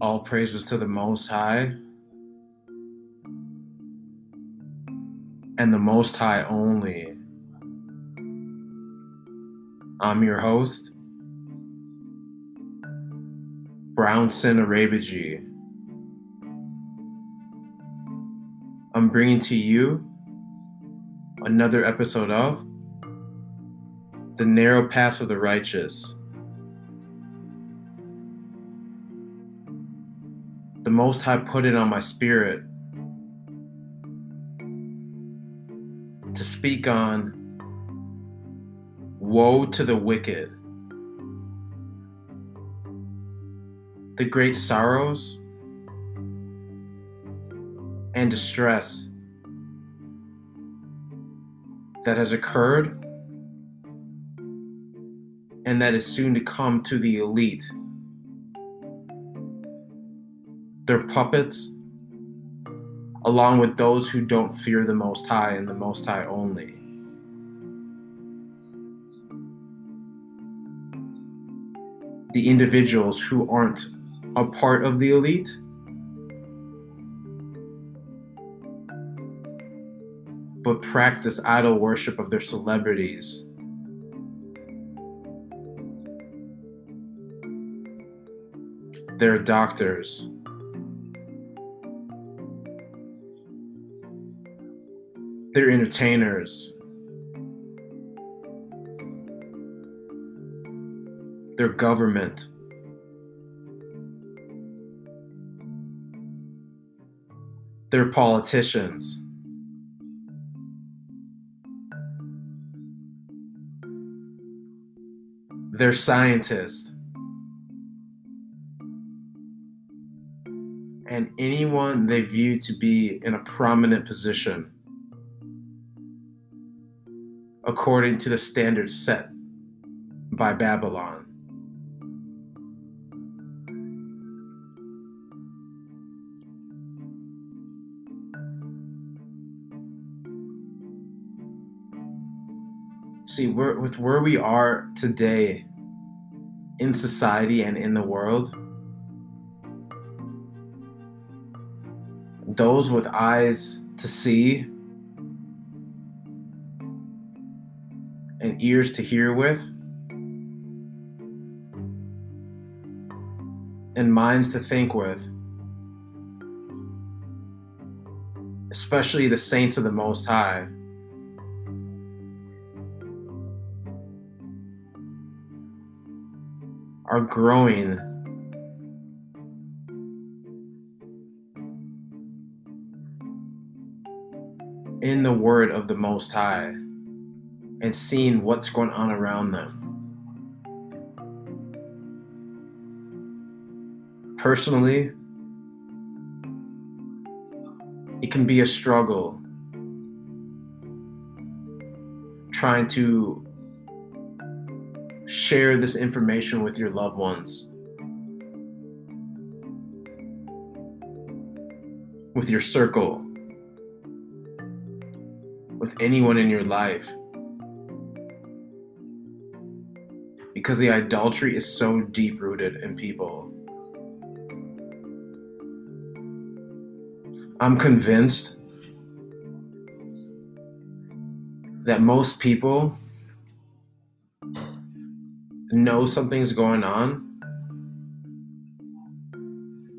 All praises to the Most High and the Most High only. I'm your host, Brownson Arabaji. I'm bringing to you another episode of The Narrow Path of the Righteous. The Most High put it on my spirit to speak on Woe to the wicked. The great sorrows and distress that has occurred and that is soon to come to the elite. Their puppets, along with those who don't fear the Most High and the Most High only. the individuals who aren't a part of the elite. But practice idol worship of their celebrities. Their doctors. Their entertainers. their government. Their politicians. Their scientists. And anyone they view to be in a prominent position according to the standards set by Babylon. See with where we are today in society and in the world those with eyes to see and ears to hear with and minds to think with especially the saints of the most high are growing in the word of the Most High and seeing what's going on around them. Personally, it can be a struggle trying to share this information with your loved ones, with your circle, with anyone in your life. Because the idolatry is so deep rooted in people. I'm convinced that most people know something's going on,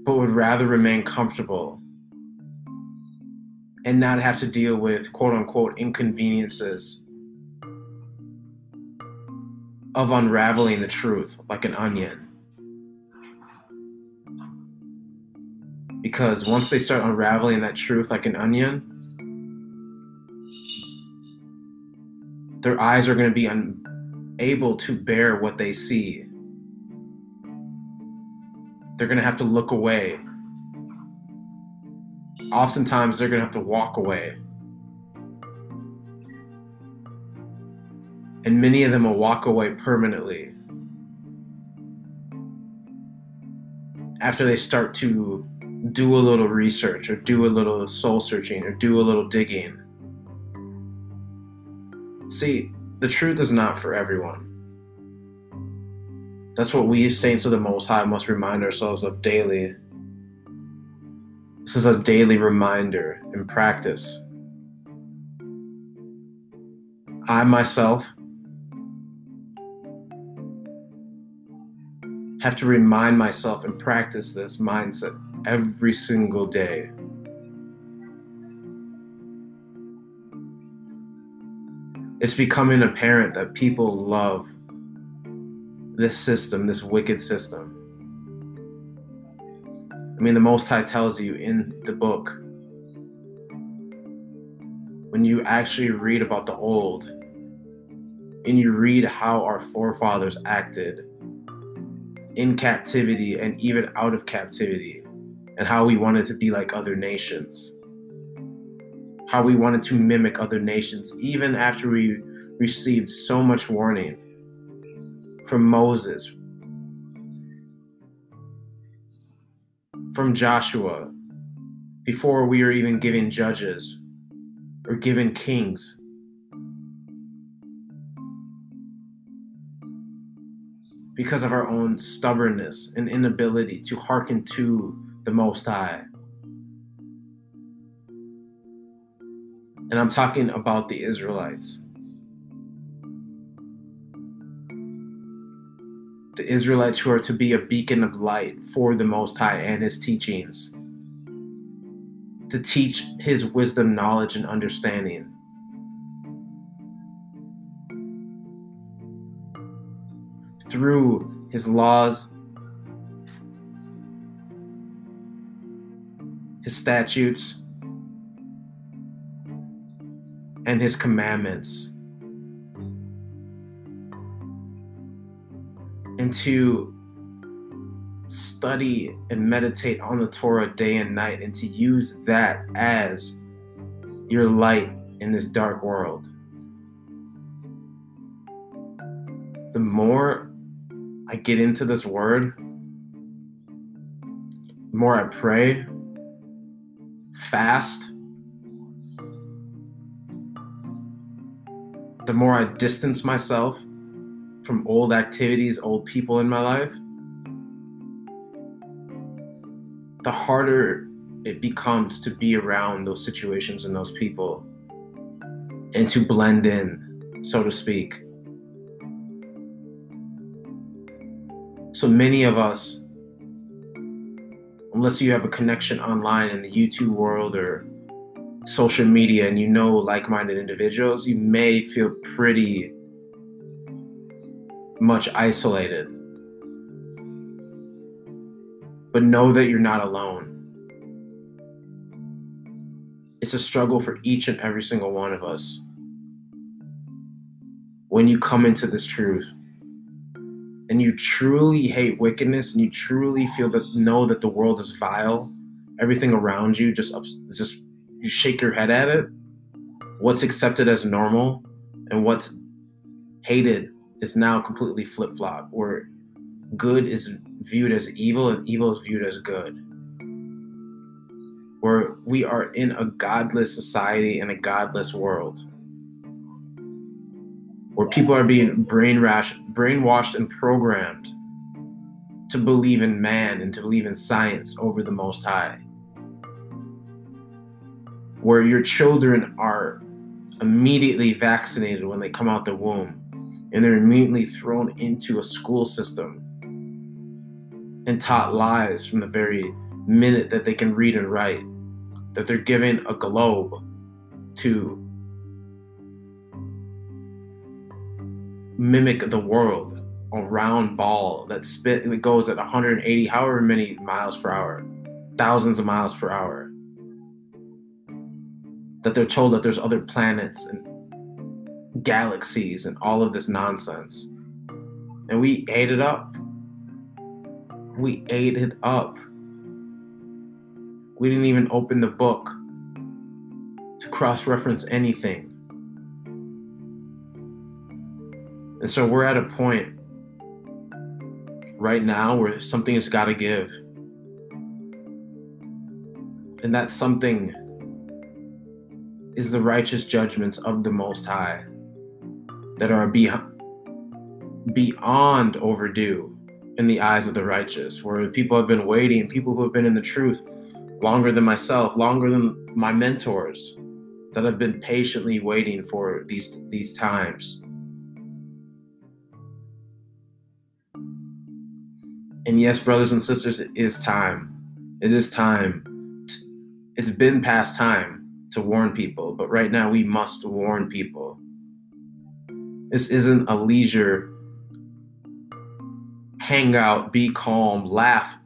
but would rather remain comfortable and not have to deal with quote unquote inconveniences of unraveling the truth like an onion. Because once they start unraveling that truth like an onion, their eyes are going to be un- able to bear what they see. They're going to have to look away. Oftentimes, they're going to have to walk away. And many of them will walk away permanently. after they start to do a little research or do a little soul searching or do a little digging. See, the truth is not for everyone. That's what we, saints of the Most High, must remind ourselves of daily. This is a daily reminder and practice. I myself have to remind myself and practice this mindset every single day. It's becoming apparent that people love this system, this wicked system. I mean, the Most High tells you in the book when you actually read about the old and you read how our forefathers acted in captivity and even out of captivity, and how we wanted to be like other nations, how we wanted to mimic other nations, even after we received so much warning from Moses, from Joshua, before we were even given judges or given kings. because of our own stubbornness and inability to hearken to the Most High. And I'm talking about the Israelites. The Israelites who are to be a beacon of light for the Most High and His teachings, to teach His wisdom, knowledge, and understanding. through his laws, his statutes, and his commandments. And to study and meditate on the Torah day and night, and to use that as your light in this dark world. The more I get into this word, the more I pray, fast, the more I distance myself from old activities, old people in my life, the harder it becomes to be around those situations and those people and to blend in, so to speak. So many of us, unless you have a connection online in the YouTube world or social media and you know like minded individuals, you may feel pretty much isolated. But know that you're not alone. It's a struggle for each and every single one of us. When you come into this truth, and you truly hate wickedness and you truly feel that know that the world is vile, everything around you just just you shake your head at it. What's accepted as normal and what's hated is now completely flip flop, where good is viewed as evil and evil is viewed as good. Where we are in a godless society and a godless world where people are being brainwashed and programmed to believe in man and to believe in science over the Most High. Where your children are immediately vaccinated when they come out the womb and they're immediately thrown into a school system and taught lies from the very minute that they can read and write, that they're given a globe to mimic the world a round ball that spit that goes at 180 however many miles per hour thousands of miles per hour that they're told that there's other planets and galaxies and all of this nonsense. And we ate it up. We ate it up. We didn't even open the book to cross reference anything. And so we're at a point right now where something has got to give. And that something is the righteous judgments of the Most High that are beyond overdue in the eyes of the righteous, where people have been waiting, people who have been in the truth longer than myself, longer than my mentors that have been patiently waiting for these these times. And yes, brothers and sisters, it is time. It is time. It's been past time to warn people, but right now we must warn people. This isn't a leisure hangout, be calm, laugh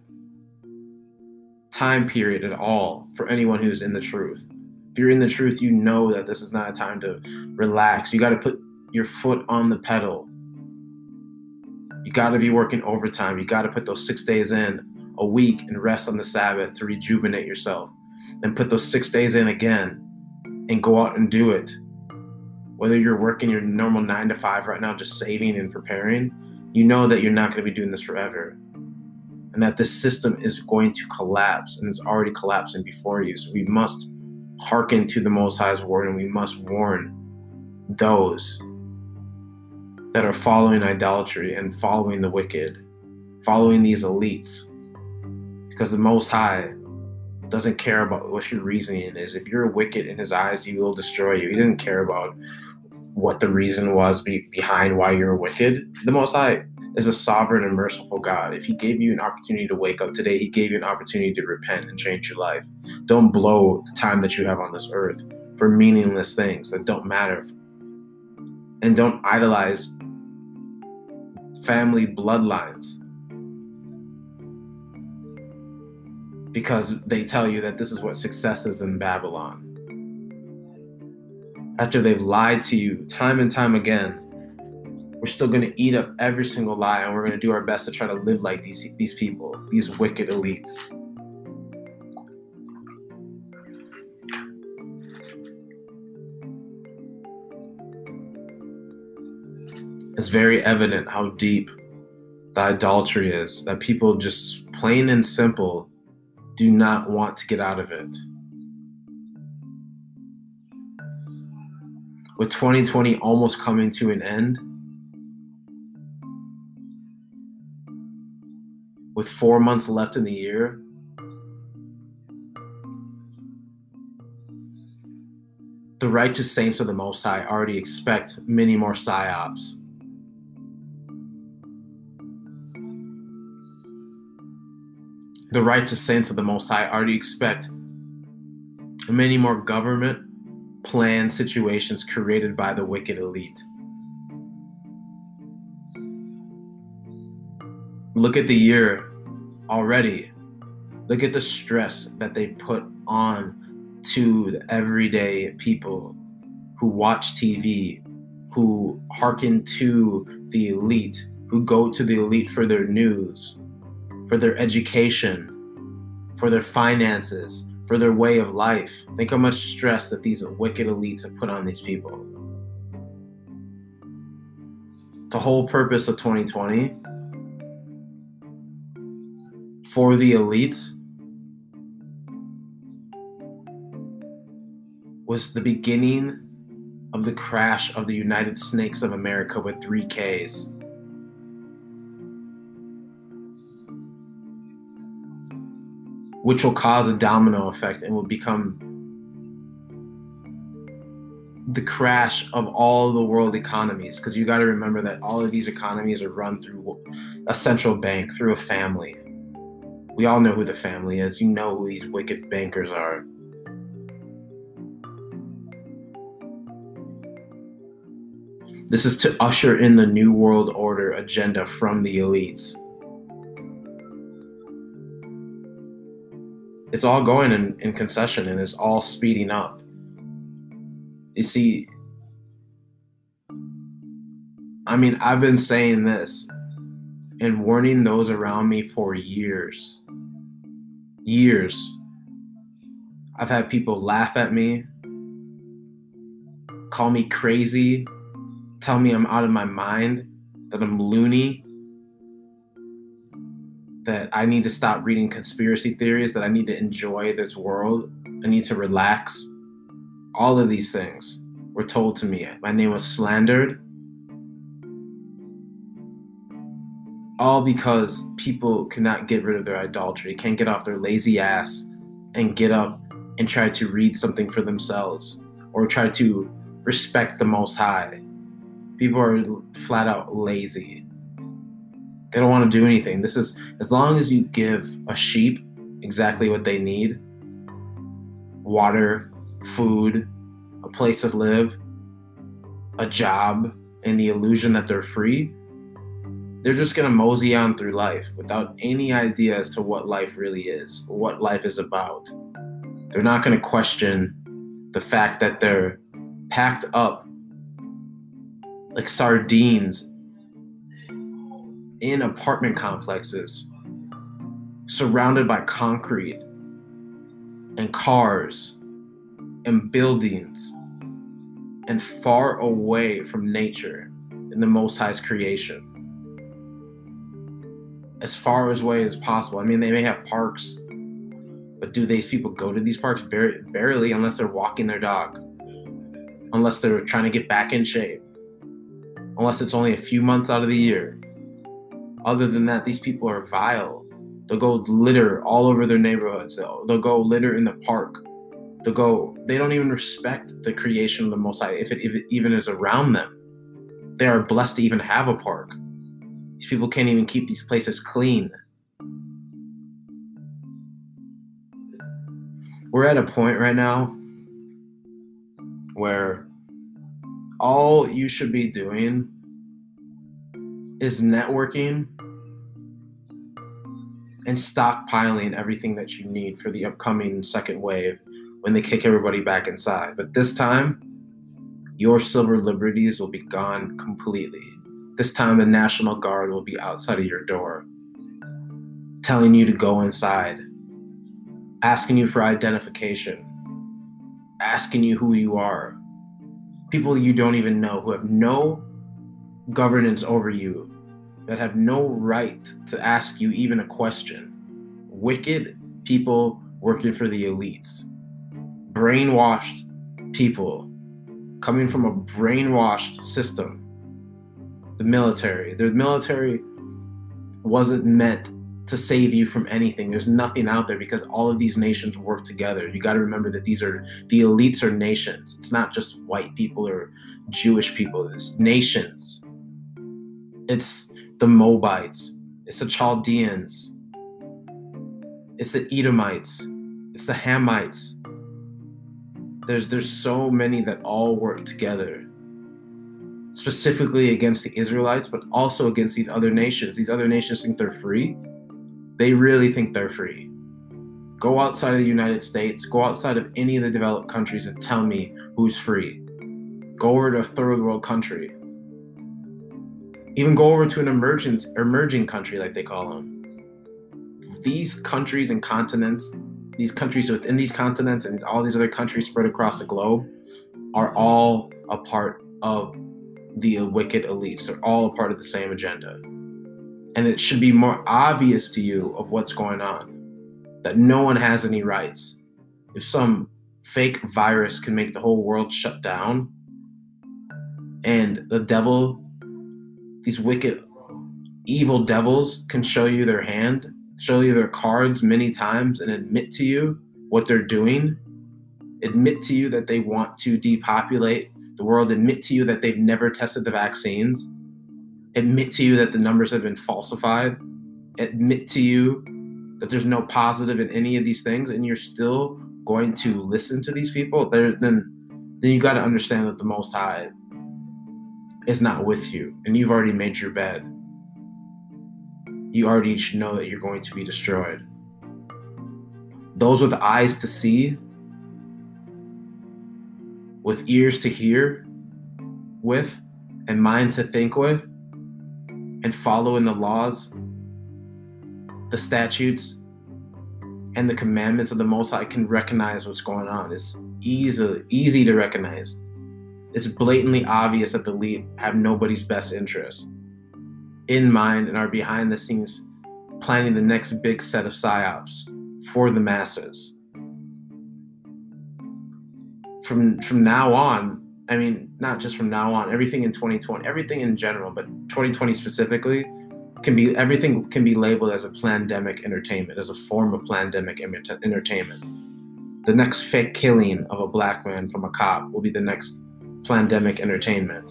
time period at all for anyone who's in the truth. If you're in the truth, you know that this is not a time to relax. You got to put your foot on the pedal. You got to be working overtime. You got to put those six days in a week and rest on the Sabbath to rejuvenate yourself. And put those six days in again and go out and do it. Whether you're working your normal nine to five right now, just saving and preparing, you know that you're not going to be doing this forever. And that this system is going to collapse and it's already collapsing before you. So we must hearken to the Most High's word and we must warn those that are following idolatry and following the wicked, following these elites. Because the Most High doesn't care about what your reasoning is. If you're wicked in his eyes, he will destroy you. He didn't care about what the reason was be- behind why you're wicked. The Most High is a sovereign and merciful God. If He gave you an opportunity to wake up today, He gave you an opportunity to repent and change your life. Don't blow the time that you have on this earth for meaningless things that don't matter. And don't idolize family bloodlines because they tell you that this is what success is in Babylon. After they've lied to you time and time again, we're still going to eat up every single lie and we're going to do our best to try to live like these, these people, these wicked elites. it's very evident how deep the idolatry is that people just plain and simple do not want to get out of it. With 2020 almost coming to an end, with four months left in the year, the righteous saints of the Most High already expect many more psyops. The righteous saints of the Most High already expect many more government planned situations created by the wicked elite. Look at the year already. Look at the stress that they put on to the everyday people who watch TV, who hearken to the elite, who go to the elite for their news, for their education, for their finances, for their way of life. Think how much stress that these wicked elites have put on these people. The whole purpose of 2020 for the elites was the beginning of the crash of the United Snakes of America with three Ks. Which will cause a domino effect and will become the crash of all the world economies. Because you got to remember that all of these economies are run through a central bank through a family. We all know who the family is. You know who these wicked bankers are. This is to usher in the new world order agenda from the elites it's all going in, in concession and it's all speeding up. You see, I mean, I've been saying this and warning those around me for years. Years. I've had people laugh at me, call me crazy, tell me I'm out of my mind, that I'm loony. That I need to stop reading conspiracy theories, that I need to enjoy this world, I need to relax. All of these things were told to me. My name was slandered. All because people cannot get rid of their idolatry, can't get off their lazy ass and get up and try to read something for themselves or try to respect the Most High. People are flat out lazy. They don't want to do anything. This is as long as you give a sheep exactly what they need water, food, a place to live, a job, and the illusion that they're free, they're just going to mosey on through life without any idea as to what life really is, what life is about. They're not going to question the fact that they're packed up like sardines in apartment complexes surrounded by concrete and cars and buildings and far away from nature in the Most High's creation. As far away as possible. I mean, they may have parks, but do these people go to these parks? Very, barely, unless they're walking their dog, unless they're trying to get back in shape, unless it's only a few months out of the year. Other than that, these people are vile. They'll go litter all over their neighborhoods. They'll, they'll go litter in the park. They'll go. They don't even respect the creation of the Most High, if it, if it even is around them. They are blessed to even have a park. These people can't even keep these places clean. We're at a point right now where all you should be doing is networking and stockpiling everything that you need for the upcoming second wave when they kick everybody back inside. But this time, your silver liberties will be gone completely. This time, the National Guard will be outside of your door, telling you to go inside, asking you for identification, asking you who you are. People you don't even know who have no governance over you that have no right to ask you even a question. Wicked people working for the elites, brainwashed people coming from a brainwashed system. The military. The military wasn't meant to save you from anything. There's nothing out there because all of these nations work together. You got to remember that these are the elites are nations. It's not just white people or Jewish people. It's nations. It's the Moabites, it's the Chaldeans, it's the Edomites, it's the Hamites. There's there's so many that all work together, specifically against the Israelites, but also against these other nations. These other nations think they're free. They really think they're free. Go outside of the United States, go outside of any of the developed countries and tell me who's free. Go over to a third world country even go over to an emergent emerging country like they call them these countries and continents these countries within these continents and all these other countries spread across the globe are all a part of the wicked elites. They're all a part of the same agenda. And it should be more obvious to you of what's going on that no one has any rights. If some fake virus can make the whole world shut down and the devil these wicked, evil devils can show you their hand, show you their cards many times, and admit to you what they're doing, admit to you that they want to depopulate the world, admit to you that they've never tested the vaccines, admit to you that the numbers have been falsified, admit to you that there's no positive in any of these things, and you're still going to listen to these people, then then you got to understand that the Most High is not with you and you've already made your bed, you already know that you're going to be destroyed. Those with eyes to see, with ears to hear with, and mind to think with, and follow in the laws, the statutes, and the commandments of the Most High can recognize what's going on. It's easy, easy to recognize it's blatantly obvious that the lead have nobody's best interest in mind and are behind the scenes planning the next big set of psyops for the masses. From from now on, I mean, not just from now on, everything in 2020, everything in general, but 2020 specifically, can be everything can be labeled as a pandemic entertainment, as a form of pandemic entertainment. The next fake killing of a black man from a cop will be the next pandemic entertainment.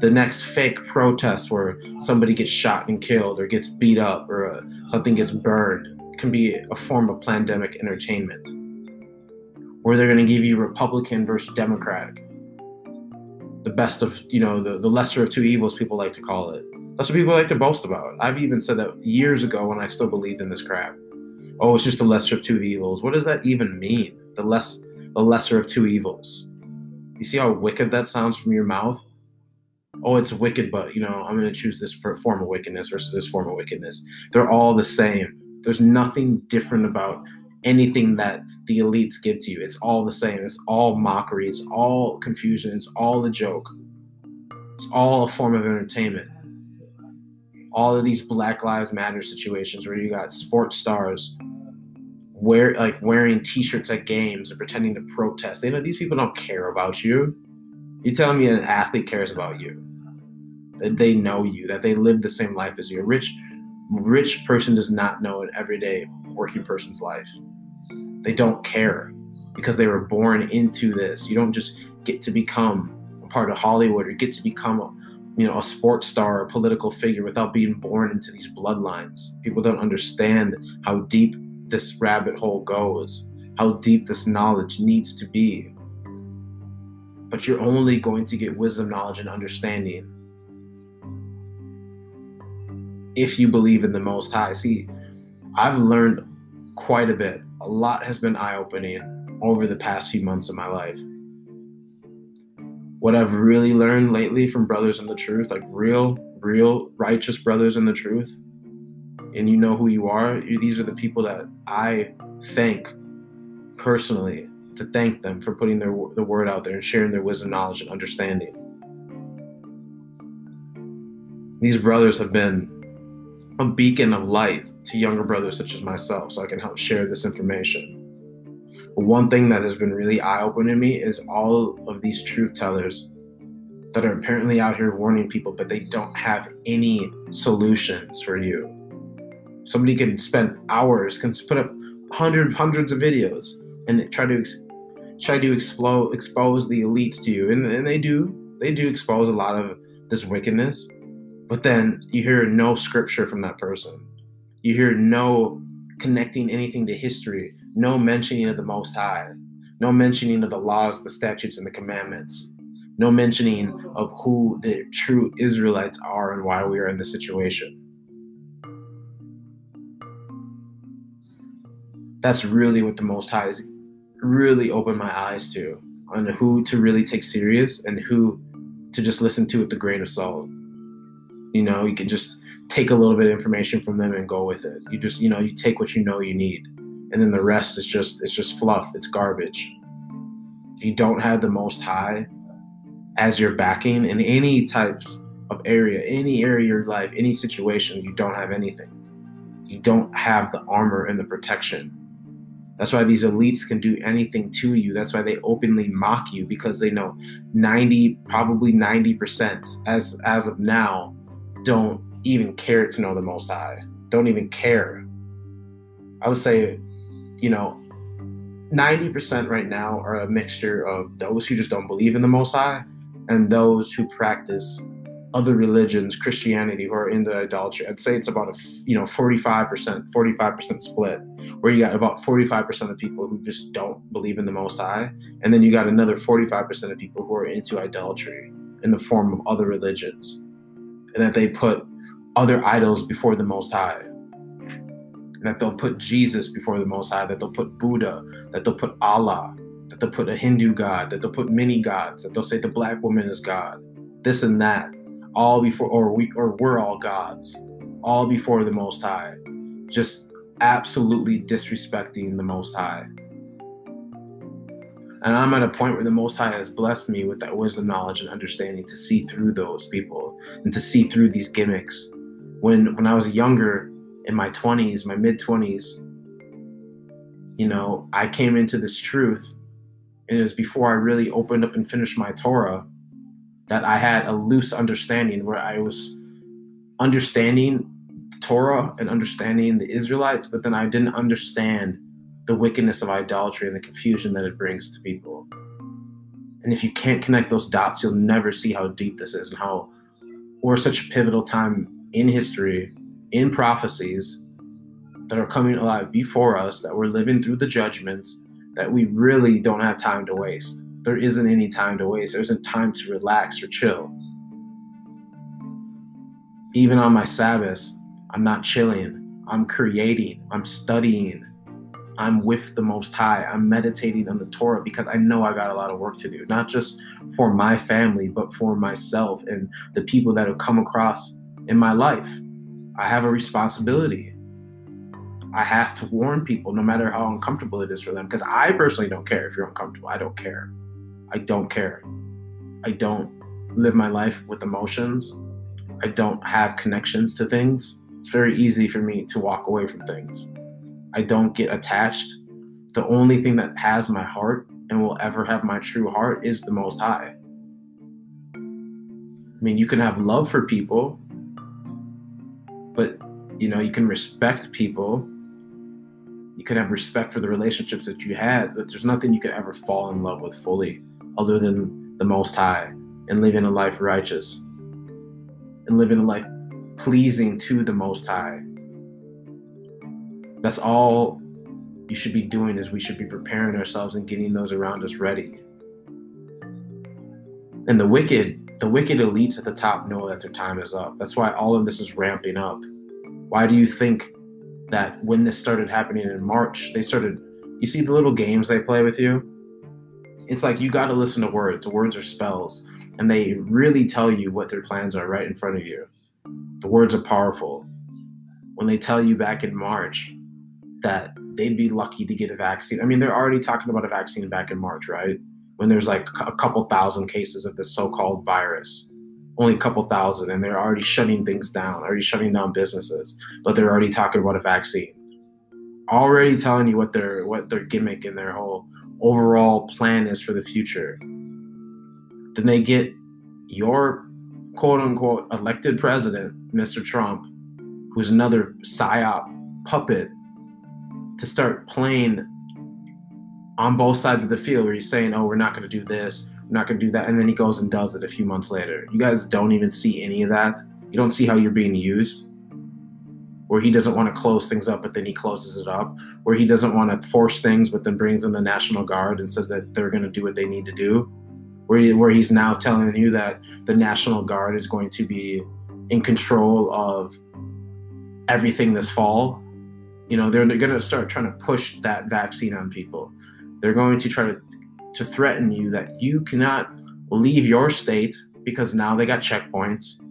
The next fake protest where somebody gets shot and killed or gets beat up or uh, something gets burned can be a form of pandemic entertainment. Where they're going to give you Republican versus Democratic. The best of, you know, the, the lesser of two evils, people like to call it. That's what people like to boast about. I've even said that years ago when I still believed in this crap. Oh, it's just the lesser of two evils. What does that even mean? The less the lesser of two evils. You see how wicked that sounds from your mouth? Oh, it's wicked, but you know, I'm going to choose this form of wickedness versus this form of wickedness. They're all the same. There's nothing different about anything that the elites give to you. It's all the same. It's all mockery. It's all confusion. It's all a joke. It's all a form of entertainment. All of these Black Lives Matter situations where you got sports stars wear like wearing t-shirts at games and pretending to protest. They know these people don't care about you. You telling me an athlete cares about you? That they know you, that they live the same life as you. A rich rich person does not know an everyday working person's life. They don't care because they were born into this. You don't just get to become a part of Hollywood or get to become a you know a sports star or political figure without being born into these bloodlines. People don't understand how deep this rabbit hole goes, how deep this knowledge needs to be. But you're only going to get wisdom, knowledge, and understanding if you believe in the Most High. See, I've learned quite a bit. A lot has been eye opening over the past few months of my life. What I've really learned lately from brothers in the truth, like real, real righteous brothers in the truth, and you know who you are, these are the people that I thank personally to thank them for putting their the word out there and sharing their wisdom, knowledge, and understanding. These brothers have been a beacon of light to younger brothers such as myself, so I can help share this information. But one thing that has been really eye-opening to me is all of these truth tellers that are apparently out here warning people, but they don't have any solutions for you somebody can spend hours, can put up hundreds, hundreds of videos and try to try to explode, expose the elites to you, and, and they do. They do expose a lot of this wickedness, but then you hear no scripture from that person. You hear no connecting anything to history, no mentioning of the Most High, no mentioning of the laws, the statutes, and the commandments, no mentioning of who the true Israelites are and why we are in this situation. That's really what the Most High is really opened my eyes to on who to really take serious and who to just listen to with the grain of salt. You know, you can just take a little bit of information from them and go with it. You just, you know, you take what you know you need, and then the rest is just it's just fluff. It's garbage. If you don't have the Most High as your backing in any types of area, any area of your life, any situation, you don't have anything. You don't have the armor and the protection that's why these elites can do anything to you. That's why they openly mock you because they know 90, probably 90% as as of now, don't even care to know the most high. Don't even care. I would say, you know, 90% right now are a mixture of those who just don't believe in the most high and those who practice other religions, Christianity, who are in the idolatry. I'd say it's about a you know 45%, 45% split, where you got about 45% of people who just don't believe in the Most High, and then you got another 45% of people who are into idolatry in the form of other religions, and that they put other idols before the Most High. And that they'll put Jesus before the Most High, that they'll put Buddha, that they'll put Allah, that they'll put a Hindu god, that they'll put many gods, that they'll say the black woman is God, this and that all before or we or we're all gods all before the most high just absolutely disrespecting the most high. And i'm at a point where the most high has blessed me with that wisdom knowledge and understanding to see through those people and to see through these gimmicks. When when I was younger in my 20s, my mid 20s, you know, I came into this truth and it was before I really opened up and finished my Torah that I had a loose understanding where I was understanding Torah and understanding the Israelites, but then I didn't understand the wickedness of idolatry and the confusion that it brings to people. And if you can't connect those dots, you'll never see how deep this is and how we're such a pivotal time in history, in prophecies that are coming alive before us, that we're living through the judgments, that we really don't have time to waste. There isn't any time to waste. There isn't time to relax or chill. Even on my Sabbaths, I'm not chilling. I'm creating. I'm studying. I'm with the Most High. I'm meditating on the Torah because I know I got a lot of work to do, not just for my family, but for myself and the people that have come across in my life. I have a responsibility. I have to warn people no matter how uncomfortable it is for them because I personally don't care if you're uncomfortable. I don't care. I don't care. I don't live my life with emotions. I don't have connections to things. It's very easy for me to walk away from things. I don't get attached. The only thing that has my heart and will ever have my true heart is the Most High. I mean, you can have love for people, but you know, you can respect people. You can have respect for the relationships that you had, but there's nothing you could ever fall in love with fully other than the Most High and living a life righteous and living a life pleasing to the Most High. That's all you should be doing is we should be preparing ourselves and getting those around us ready. And the wicked, the wicked elites at the top know that their time is up. That's why all of this is ramping up. Why do you think that when this started happening in March, they started you see the little games they play with you? It's like you got to listen to words. Words are spells, and they really tell you what their plans are right in front of you. The words are powerful. When they tell you back in March that they'd be lucky to get a vaccine, I mean, they're already talking about a vaccine back in March, right? When there's like a couple thousand cases of this so called virus, only a couple thousand, and they're already shutting things down, already shutting down businesses, but they're already talking about a vaccine. Already telling you what their what their gimmick and their whole overall plan is for the future. Then they get your quote unquote elected president, Mr. Trump, who's another psyop puppet, to start playing on both sides of the field where he's saying, oh, we're not going to do this, we're not going to do that. And then he goes and does it a few months later. You guys don't even see any of that. You don't see how you're being used. Where he doesn't want to close things up, but then he closes it up. Where he doesn't want to force things, but then brings in the National Guard and says that they're going to do what they need to do where, he, where he's now telling you that the National Guard is going to be in control of everything this fall. You know, they're, going to start trying to push that vaccine on people. They're going to try to, to threaten you that you cannot leave your state because now they got checkpoints.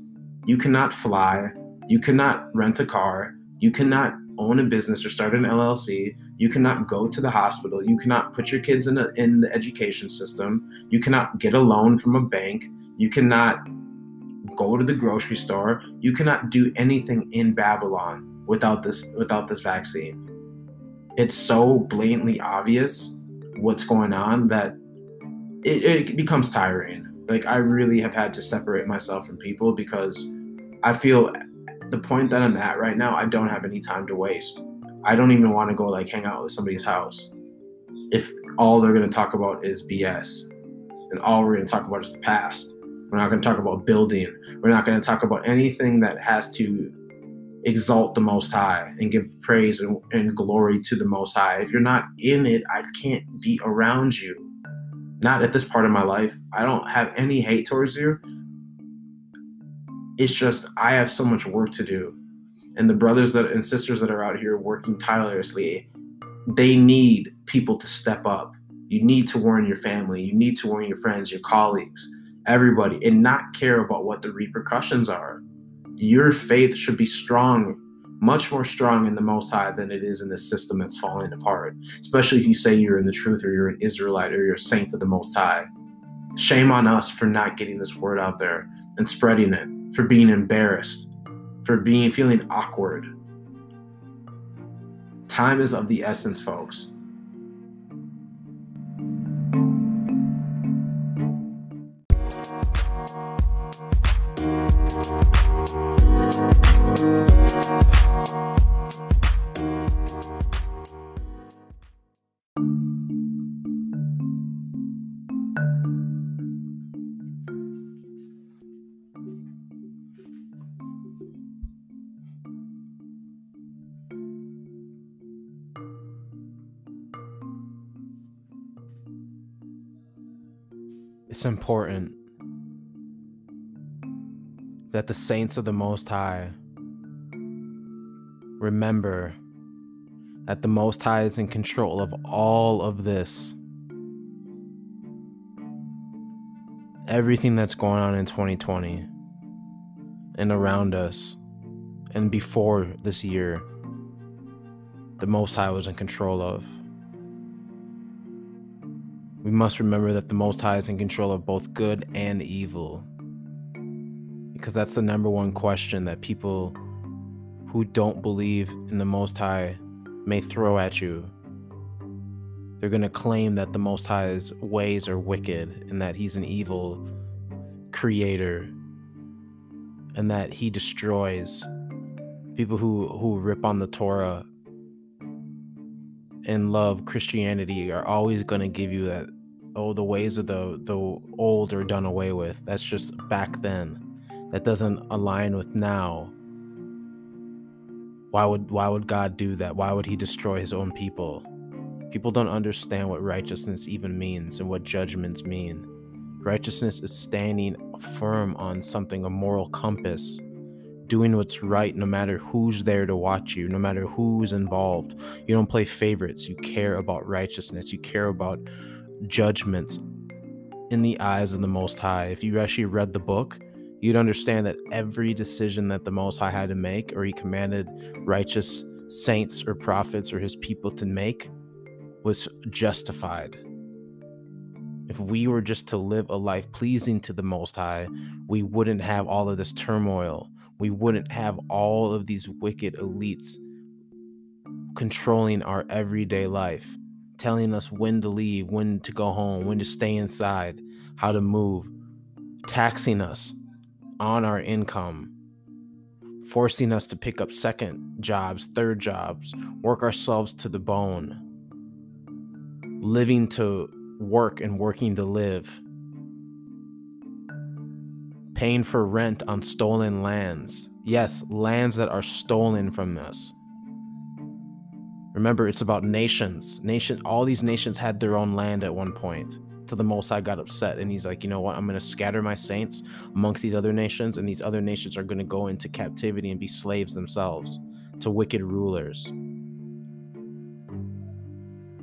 You cannot fly. You cannot rent a car. You cannot own a business or start an LLC. You cannot go to the hospital. You cannot put your kids in, a, in the education system. You cannot get a loan from a bank. You cannot go to the grocery store. You cannot do anything in Babylon without this without this vaccine. It's so blatantly obvious what's going on that it, it becomes tiring. Like I really have had to separate myself from people because I feel the point that I'm at right now, I don't have any time to waste. I don't even want to go like hang out with somebody's house if all they're going to talk about is BS and all we're going to talk about is the past. We're not going to talk about building. We're not going to talk about anything that has to exalt the Most High and give praise and, and glory to the Most High. If you're not in it, I can't be around you. Not at this part of my life. I don't have any hate towards you. It's just I have so much work to do. And the brothers that and sisters that are out here working tirelessly, they need people to step up. You need to warn your family, you need to warn your friends, your colleagues, everybody, and not care about what the repercussions are. Your faith should be strong, much more strong in the Most High than it is in this system that's falling apart. Especially if you say you're in the truth or you're an Israelite or you're a saint of the Most High. Shame on us for not getting this word out there and spreading it for being embarrassed for being feeling awkward. Time is of the essence, folks. It's important that the saints of the Most High remember that the Most High is in control of all of this. Everything that's going on in 2020 and around us and before this year, the Most High was in control of. We must remember that the Most High is in control of both good and evil. Because that's the number one question that people who don't believe in the Most High may throw at you. They're going to claim that the Most High's ways are wicked and that he's an evil creator and that he destroys people who, who rip on the Torah and love Christianity are always going to give you that oh the ways of the the old are done away with. That's just back then. That doesn't align with now. Why would why would God do that? Why would he destroy his own people? People don't understand what righteousness even means and what judgments mean. Righteousness is standing firm on something, a moral compass, doing what's right no matter who's there to watch you, no matter who's involved. You don't play favorites. You care about righteousness. You care about judgments in the eyes of the Most High. If you actually read the book, you'd understand that every decision that the Most High had to make, or he commanded righteous saints or prophets or his people to make, was justified. If we were just to live a life pleasing to the Most High, we wouldn't have all of this turmoil we wouldn't have all of these wicked elites controlling our everyday life, telling us when to leave, when to go home, when to stay inside, how to move, taxing us on our income, forcing us to pick up second jobs, third jobs, work ourselves to the bone, living to work and working to live paying for rent on stolen lands. Yes, lands that are stolen from us. Remember, it's about nations. Nation, all these nations had their own land at one point. To the Most High got upset, and he's like, you know what? I'm going to scatter my saints amongst these other nations, and these other nations are going to go into captivity and be slaves themselves to wicked rulers.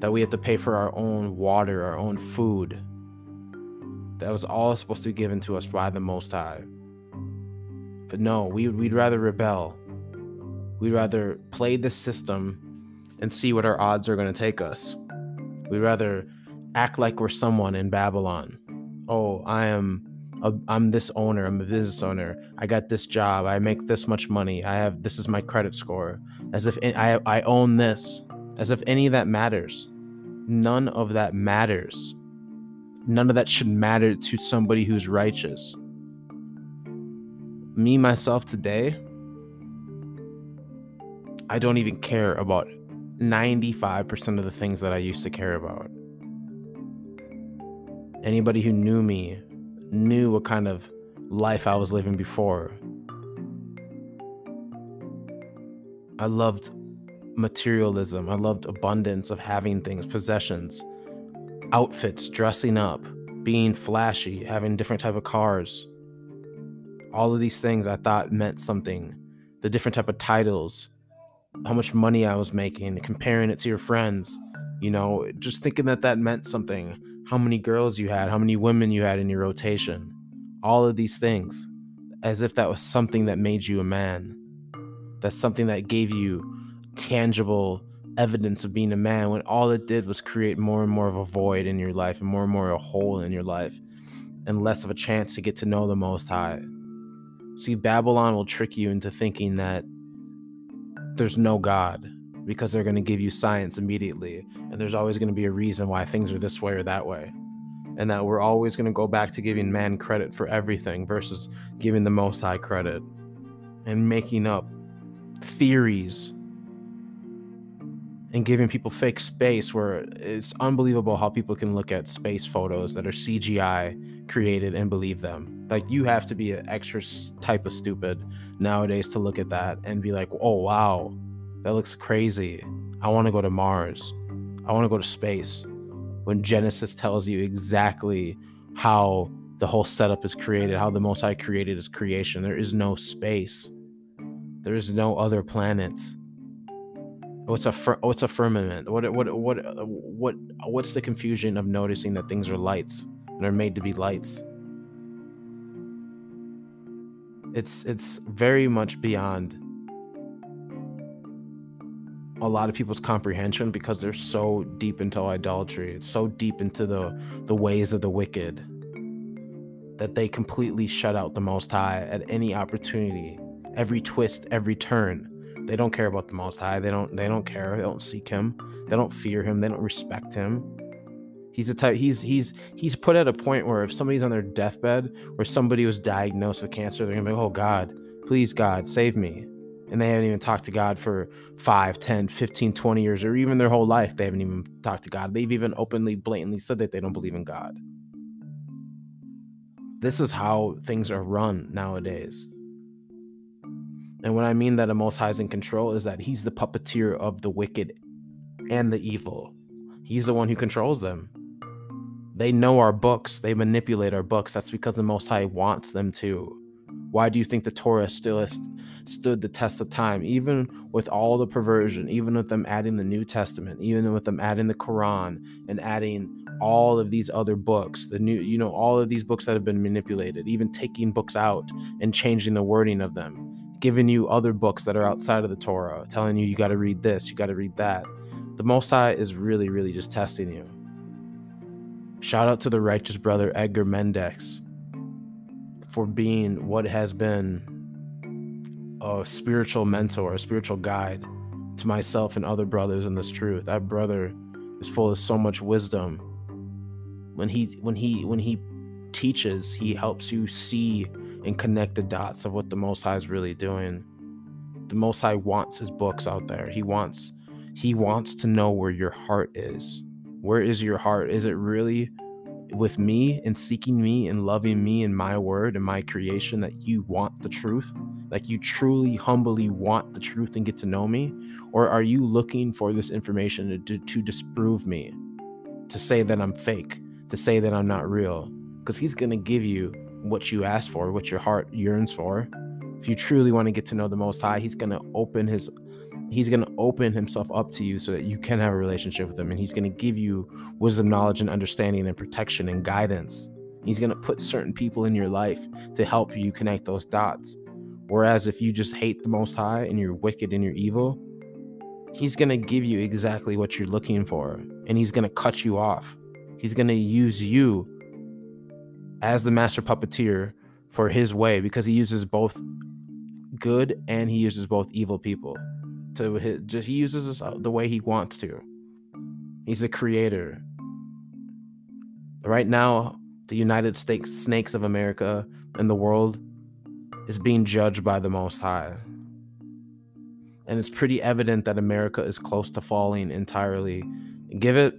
That we have to pay for our own water, our own food, that was all supposed to be given to us by the Most High. But no, we, we'd rather rebel. We'd rather play the system and see what our odds are going to take us. We'd rather act like we're someone in Babylon. Oh, I am I'm this owner, I'm a business owner. I got this job. I make this much money. I have this is my credit score. As if I I own this. As if any of that matters. None of that matters none of that should matter to somebody who's righteous. Me, myself, today, I don't even care about 95% of the things that I used to care about. Anybody who knew me knew what kind of life I was living before. I loved materialism. I loved abundance of having things, possessions outfits, dressing up, being flashy, having different type of cars. All of these things I thought meant something. The different type of titles, how much money I was making, comparing it to your friends, you know, just thinking that that meant something. How many girls you had, how many women you had in your rotation. All of these things as if that was something that made you a man. That's something that gave you tangible evidence of being a man when all it did was create more and more of a void in your life and more and more a hole in your life and less of a chance to get to know the most high See, Babylon will trick you into thinking that there's no God because they're going to give you science immediately. And there's always going to be a reason why things are this way or that way. And that we're always going to go back to giving man credit for everything versus giving the Most High credit and making up theories and giving people fake space where it's unbelievable how people can look at space photos that are CGI created and believe them. Like you have to be an extra type of stupid nowadays to look at that and be like, "Oh wow, that looks crazy. I want to go to Mars. I want to go to space." When Genesis tells you exactly how the whole setup is created, how the Most High created His creation, there is no space. There is no other planets Oh, what's a fir- oh, what's a firmament. What what what uh, what what's the confusion of noticing that things are lights and are made to be lights? It's it's very much beyond a lot of people's comprehension because they're so deep into idolatry. It's so deep into the the ways of the wicked that they completely shut out the most high at any opportunity every twist every turn they don't care about the Most High. They don't. They don't care. They don't seek Him. They don't fear Him. They don't respect Him. He's a type. He's he's he's put at a point where if somebody's on their deathbed, or somebody was diagnosed with cancer, they're gonna be, oh God, please God, save me. And they haven't even talked to God for 5, 10, 15, 20 years, or even their whole life. They haven't even talked to God. They've even openly, blatantly said that they don't believe in God. This is how things are run nowadays. And what I mean that the Most High is in control, is that He's the puppeteer of the wicked and the evil. He's the one who controls them. They know our books, they manipulate our books. That's because the Most High wants them to. Why do you think the Torah still has stood the test of time, even with all the perversion, even with them adding the New Testament, even with them adding the Quran and adding all of these other books, the new, you know, all of these books that have been manipulated, even taking books out and changing the wording of them? Giving you other books that are outside of the Torah, telling you you got to read this, you got to read that. The Most High is really, really just testing you. Shout out to the righteous brother Edgar Mendex for being what has been a spiritual mentor, a spiritual guide to myself and other brothers in this truth. That brother is full of so much wisdom. When he when he when he teaches, he helps you see and connect the dots of what the Most High is really doing. The Most High wants his books out there. He wants he wants to know where your heart is. Where is your heart? Is it really with me and seeking me and loving me and my word and my creation that you want the truth? Like you truly, humbly want the truth and get to know me? Or are you looking for this information to, to disprove me? To say that I'm fake, to say that I'm not real? Because he's going to give you what you ask for, what your heart yearns for. If you truly want to get to know the Most High, He's going to open His He's going to open himself up to you so that you can have a relationship with him. And he's going to give you wisdom, knowledge, and understanding, and protection and guidance. He's going to put certain people in your life to help you connect those dots. Whereas if you just hate the Most High and you're wicked and you're evil, He's going to give you exactly what you're looking for. And He's going to cut you off. He's going to use you as the master puppeteer for his way because he uses both good and he uses both evil people to his, just he uses the way he wants to. He's a creator. Right now the united states snakes of america and the world is being judged by the most high. And it's pretty evident that america is close to falling entirely. Give it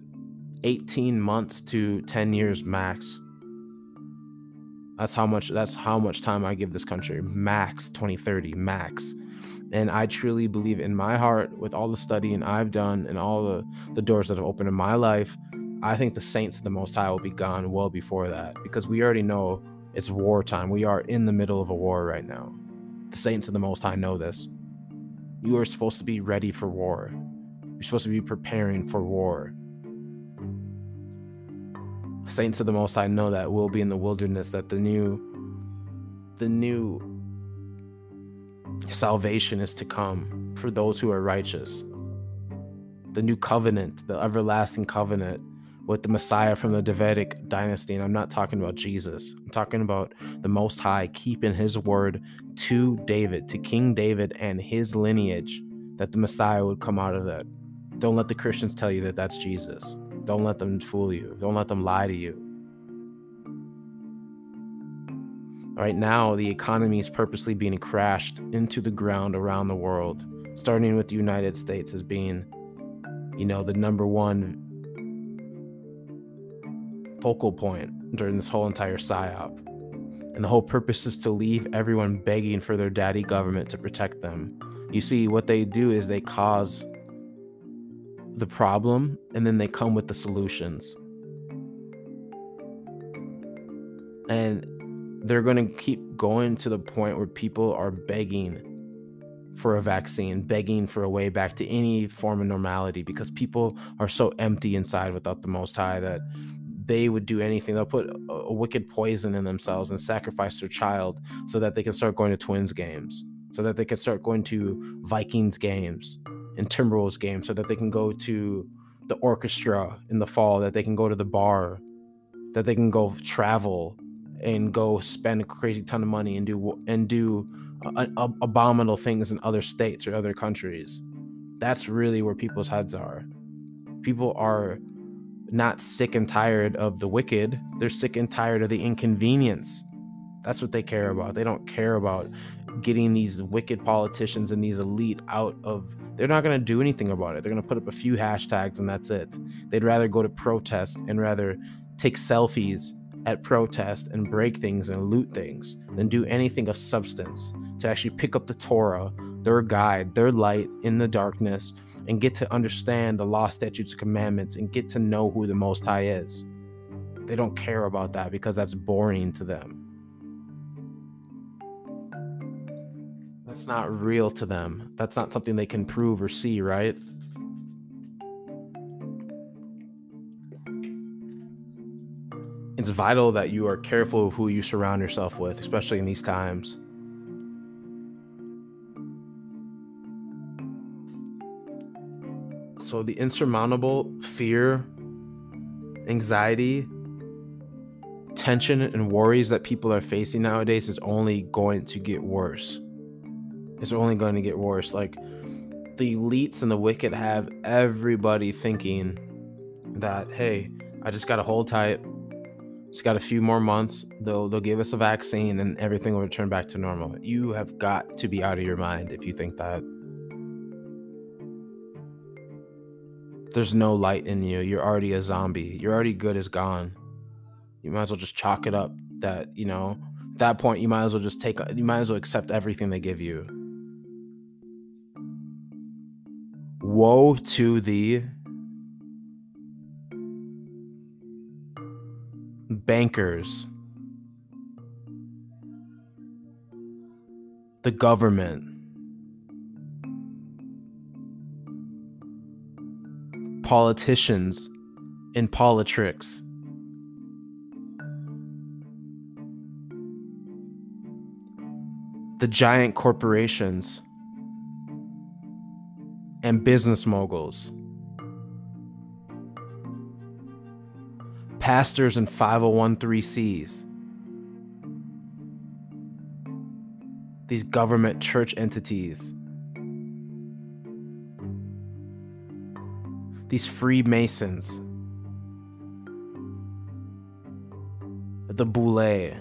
18 months to 10 years max that's how much that's how much time I give this country. Max 2030, max. And I truly believe in my heart, with all the studying I've done and all the, the doors that have opened in my life, I think the saints of the Most High will be gone well before that because we already know it's wartime. We are in the middle of a war right now. The saints of the Most High know this. You are supposed to be ready for war. You're supposed to be preparing for war saints of the most high know that we'll be in the wilderness that the new the new salvation is to come for those who are righteous the new covenant the everlasting covenant with the Messiah from the Davidic dynasty. And I'm not talking about Jesus, I'm talking about the Most High keeping his word to David, to King David and his lineage, that the Messiah would come out of that. Don't let the Christians tell you that that's Jesus. Don't let them fool you. Don't let them lie to you. Right now, the economy is purposely being crashed into the ground around the world, starting with the United States as being, you know, the number one focal point during this whole entire psyop. And the whole purpose is to leave everyone begging for their daddy government to protect them. You see, what they do is they cause the problem and then they come with the solutions. And they're going to keep going to the point where people are begging for a vaccine, begging for a way back to any form of normality because people are so empty inside without the Most High that they would do anything. They'll put a, wicked poison in themselves and sacrifice their child so that they can start going to Twins games, so that they can start going to Vikings games and Timberwolves game so that they can go to the orchestra in the fall, that they can go to the bar, that they can go travel and go spend a crazy ton of money and do and do uh, abominable things in other states or other countries. That's really where people's heads are. People are not sick and tired of the wicked. They're sick and tired of the inconvenience. That's what they care about. They don't care about getting these wicked politicians and these elite out of. They're not going to do anything about it. They're going to put up a few hashtags and that's it. They'd rather go to protest and rather take selfies at protest and break things and loot things than do anything of substance to actually pick up the Torah, their guide, their light in the darkness, and get to understand the law, statutes, commandments, and get to know who the Most High is. They don't care about that because that's boring to them. That's not real to them. That's not something they can prove or see, right? it's vital that you are careful of who you surround yourself with, especially in these times. So, the insurmountable fear, anxiety, tension, and worries that people are facing nowadays is only going to get worse. It's only going to get worse. Like, the elites and the wicked have everybody thinking that, hey, I just got to hold tight. It's got a few more months. They'll they'll give us a vaccine and everything will return back to normal. You have got to be out of your mind if you think that. There's no light in you. You're already a zombie. You're already good as gone. You might as well just chalk it up that, you know, at that point you might as well just take you might as well accept everything they give you. Woe to the bankers, the government, politicians in politics. The giant corporations and business moguls. pastors and 501c3s. These government church entities. These Freemasons. The Boule.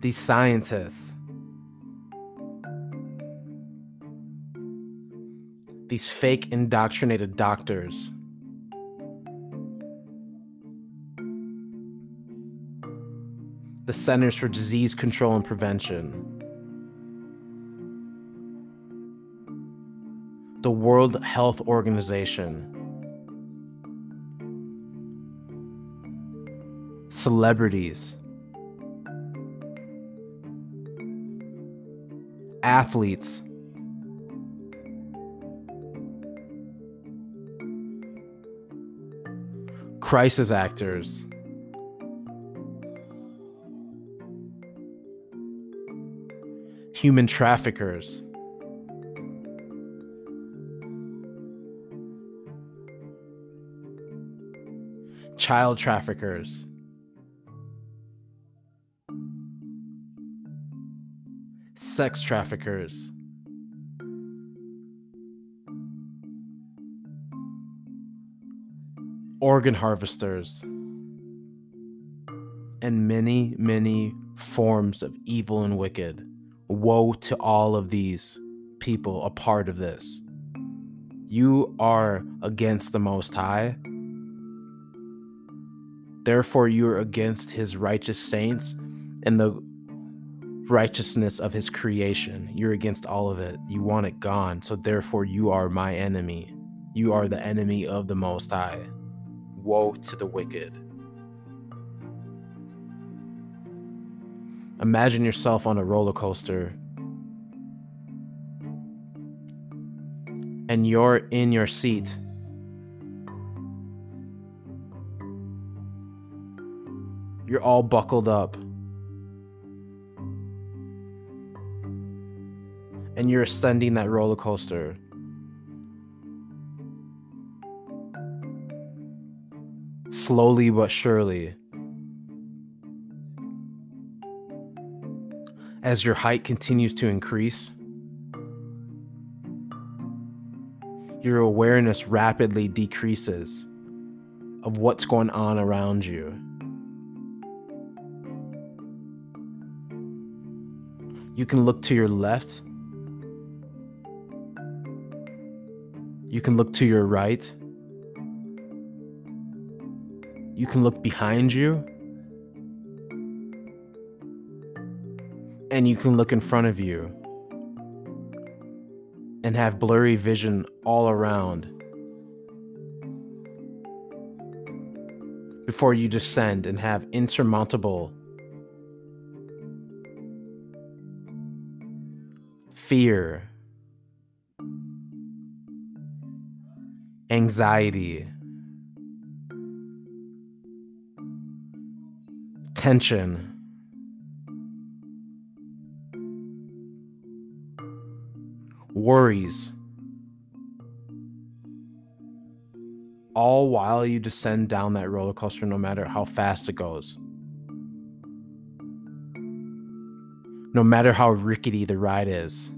These scientists. These fake indoctrinated doctors. The Centers for Disease Control and Prevention. The World Health Organization. Celebrities. Athletes crisis actors. Human traffickers. Child traffickers. Sex traffickers. Organ harvesters, and many, many forms of evil and wicked. Woe to all of these people a part of this. You are against the Most High. Therefore, you are against his righteous saints and the righteousness of his creation. You're against all of it. You want it gone. So, therefore, you are my enemy. You are the enemy of the Most High. Woe to the wicked. Imagine yourself on a roller coaster and you're in your seat. You're all buckled up. And you're ascending that roller coaster. Slowly but surely. As your height continues to increase, your awareness rapidly decreases of what's going on around you. You can look to your left. You can look to your right. You can look behind you. And you can look in front of you and have blurry vision all around before you descend and have insurmountable fear, anxiety, tension. worries, all while you descend down that roller coaster, no matter how fast it goes. No matter how rickety the ride is.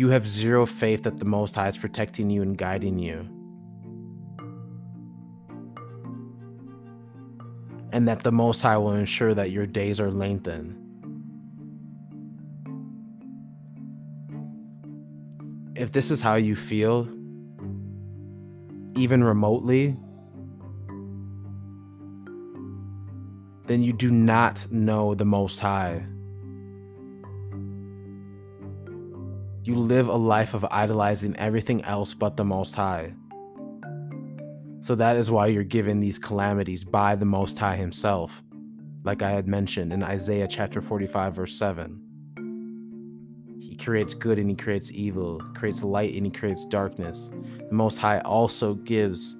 You have zero faith that the Most High is protecting you and guiding you. and that the Most High will ensure that your days are lengthened. If this is how you feel, even remotely, then you do not know the Most High. You live a life of idolizing everything else but the Most High. So that is why you're given these calamities by the Most High Himself, like I had mentioned in Isaiah chapter 45, verse 7. He creates good and He creates evil, creates light and He creates darkness. The Most High also gives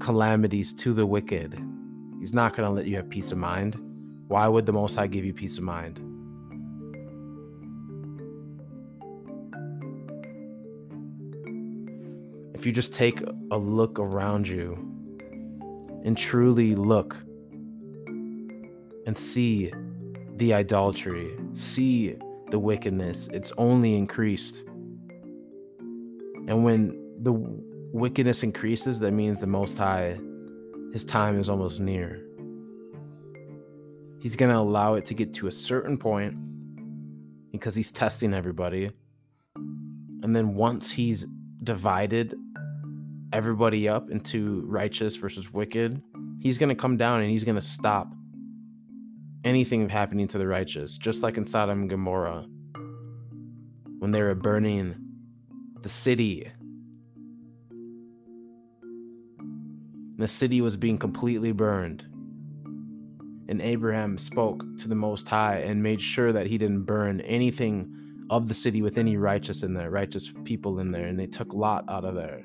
calamities to the wicked. He's not going to let you have peace of mind. Why would the Most High give you peace of mind? If you just take a look around you and truly look and see the idolatry, see the wickedness, it's only increased. And when the wickedness increases, that means the Most High, his time is almost near. He's going to allow it to get to a certain point because he's testing everybody. And then once he's divided everybody up into righteous versus wicked, he's going to come down and he's going to stop anything happening to the righteous, just like in Sodom and Gomorrah when they were burning the city. The city was being completely burned. And Abraham spoke to the Most High and made sure that he didn't burn anything of the city with any righteous in there, righteous people in there, and they took Lot out of there.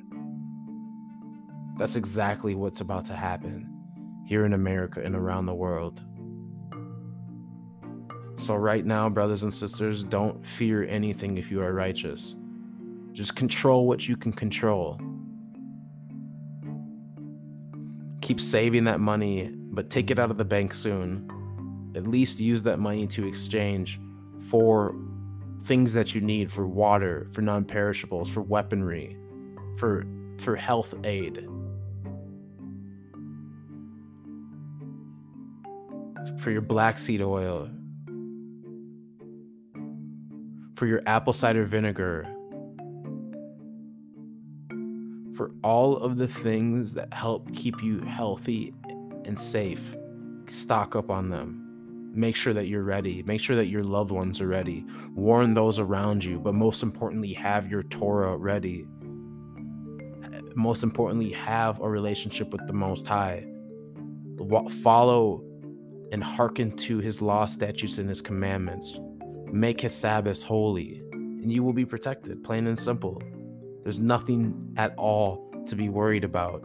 That's exactly what's about to happen here in America and around the world. So, right now, brothers and sisters, don't fear anything if you are righteous. Just control what you can control. Keep saving that money, but take it out of the bank soon. At least use that money to exchange for things that you need for water, for non-perishables, for weaponry, for for health aid. For your black seed oil, for your apple cider vinegar, for all of the things that help keep you healthy and safe. Stock up on them. Make sure that you're ready. Make sure that your loved ones are ready. Warn those around you, but most importantly, have your Torah ready. Most importantly, have a relationship with the Most High. Follow and hearken to his law, statutes, and his commandments. Make his Sabbaths holy, and you will be protected, plain and simple. There's nothing at all to be worried about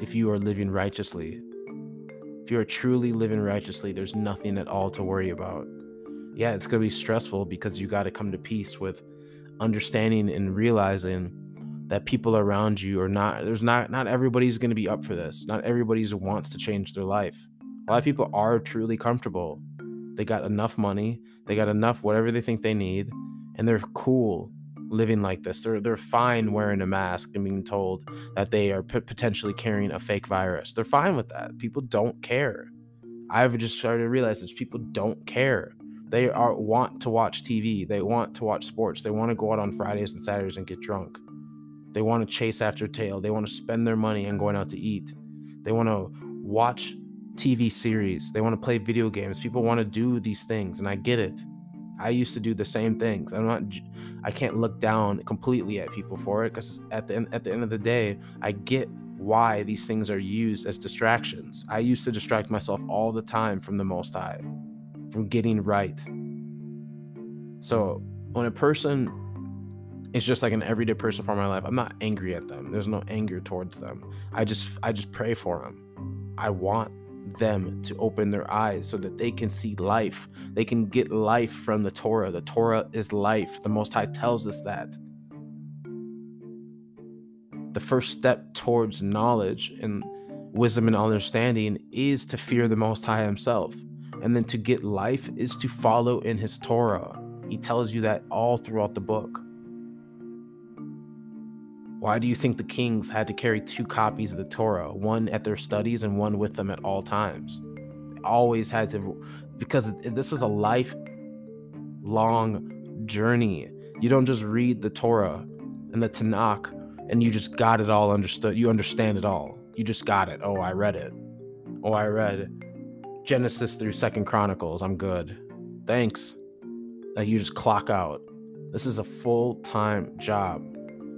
if you are living righteously. If you are truly living righteously, there's nothing at all to worry about. Yeah, it's going to be stressful because you got to come to peace with understanding and realizing that people around you are not there's not not everybody's going to be up for this. Not everybody wants to change their life. A lot of people are truly comfortable. They got enough money, they got enough whatever they think they need, and they're cool living like this. They're they're fine wearing a mask and being told that they are p- potentially carrying a fake virus. They're fine with that. People don't care. I've just started to realize this. People don't care. They are want to watch TV. They want to watch sports. They want to go out on Fridays and Saturdays and get drunk. They want to chase after tail. They want to spend their money on going out to eat. They want to watch TV series. They want to play video games. People want to do these things, and I get it. I used to do the same things. I'm not I can't look down completely at people for it because at the end, at the end of the day, I get why these things are used as distractions. I used to distract myself all the time from the Most High, from getting right. So when a person is just like an everyday person for my life, I'm not angry at them. There's no anger towards them. I just I just pray for them. I want them to open their eyes so that they can see life. They can get life from the Torah. The Torah is life. The Most High tells us that. The first step towards knowledge and wisdom and understanding is to fear the Most High Himself. And then to get life is to follow in His Torah. He tells you that all throughout the book. Why do you think the kings had to carry two copies of the Torah, one at their studies and one with them at all times? They always had to, because this is a lifelong journey. You don't just read the Torah and the Tanakh and you just got it all understood. You understand it all. You just got it. Oh, I read it. Oh, I read Genesis through Second Chronicles. I'm good. Thanks. Like you just clock out. This is a full time job.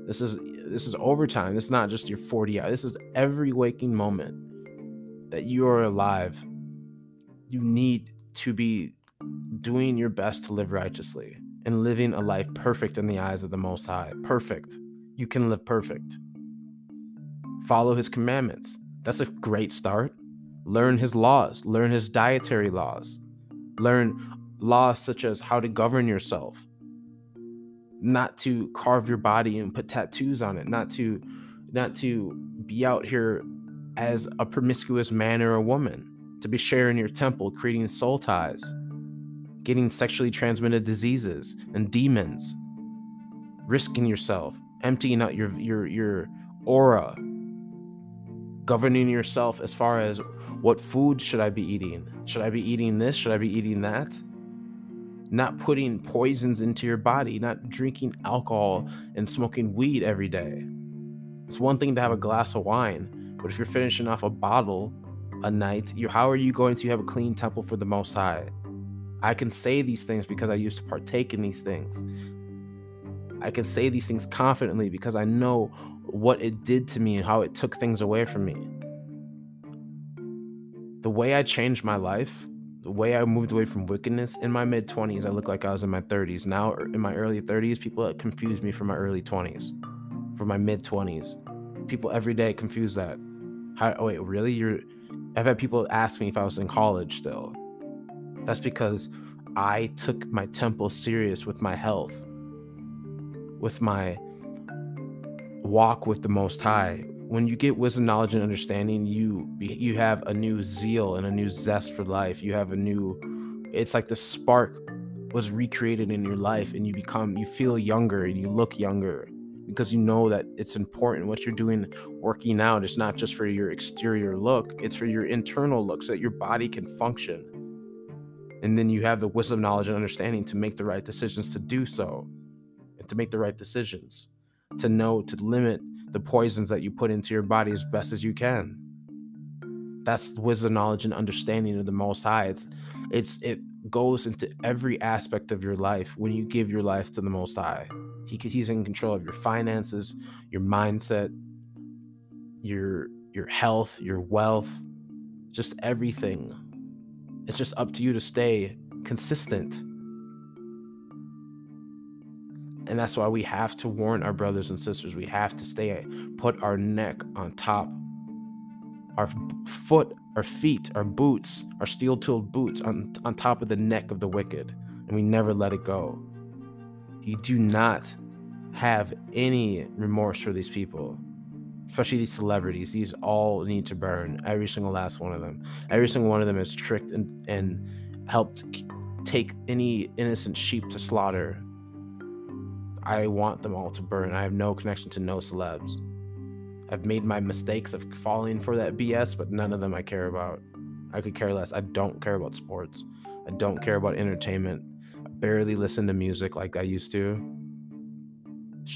This is this is overtime. This is not just your 40 hours. This is every waking moment that you are alive. You need to be doing your best to live righteously and living a life perfect in the eyes of the Most High. Perfect. You can live perfect. Follow His commandments. That's a great start. Learn His laws, learn His dietary laws, learn laws such as how to govern yourself, not to carve your body and put tattoos on it, not to not to be out here as a promiscuous man or a woman, to be sharing your temple, creating soul ties, getting sexually transmitted diseases and demons, risking yourself, emptying out your your your aura, governing yourself as far as what food should I be eating? Should I be eating this? Should I be eating that? Not putting poisons into your body, not drinking alcohol and smoking weed every day. It's one thing to have a glass of wine, but if you're finishing off a bottle a night, you how are you going to have a clean temple for the Most High? I can say these things because I used to partake in these things. I can say these things confidently because I know what it did to me and how it took things away from me. The way I changed my life the way I moved away from wickedness in my mid 20s, I looked like I was in my 30s. Now, er, in my early 30s, people confuse me for my early 20s, for my mid 20s. People every day confuse that. How, oh, wait, really? You're. I've had people ask me if I was in college still. That's because I took my temple serious with my health, with my walk with the Most High. When you get wisdom, knowledge, and understanding, you you have a new zeal and a new zest for life. You have a new. It's like the spark was recreated in your life, and you become you feel younger and you look younger because you know that it's important what you're doing working out it's not just for your exterior look it's for your internal look so that your body can function and then you have the wisdom knowledge and understanding to make the right decisions to do so and to make the right decisions to know to limit the poisons that you put into your body as best as you can. That's wisdom knowledge and understanding of the most high. It's it's it goes into every aspect of your life when you give your life to the most high. He, he's in control of your finances your mindset your your health your wealth just everything. It's just up to you to stay consistent and that's why we have to warn our brothers and sisters we have to stay put our neck on top our foot our feet, our boots, our steel tooled boots on, on top of the neck of the wicked, and we never let it go. You do not have any remorse for these people, especially these celebrities. These all need to burn, every single last one of them. Every single one of them has tricked and, and helped take any innocent sheep to slaughter. I want them all to burn. I have no connection to no celebs. I've made my mistakes of falling for that BS, but none of them I care about. I could care less. I don't care about sports. I don't care about entertainment. I barely listen to music like I used to.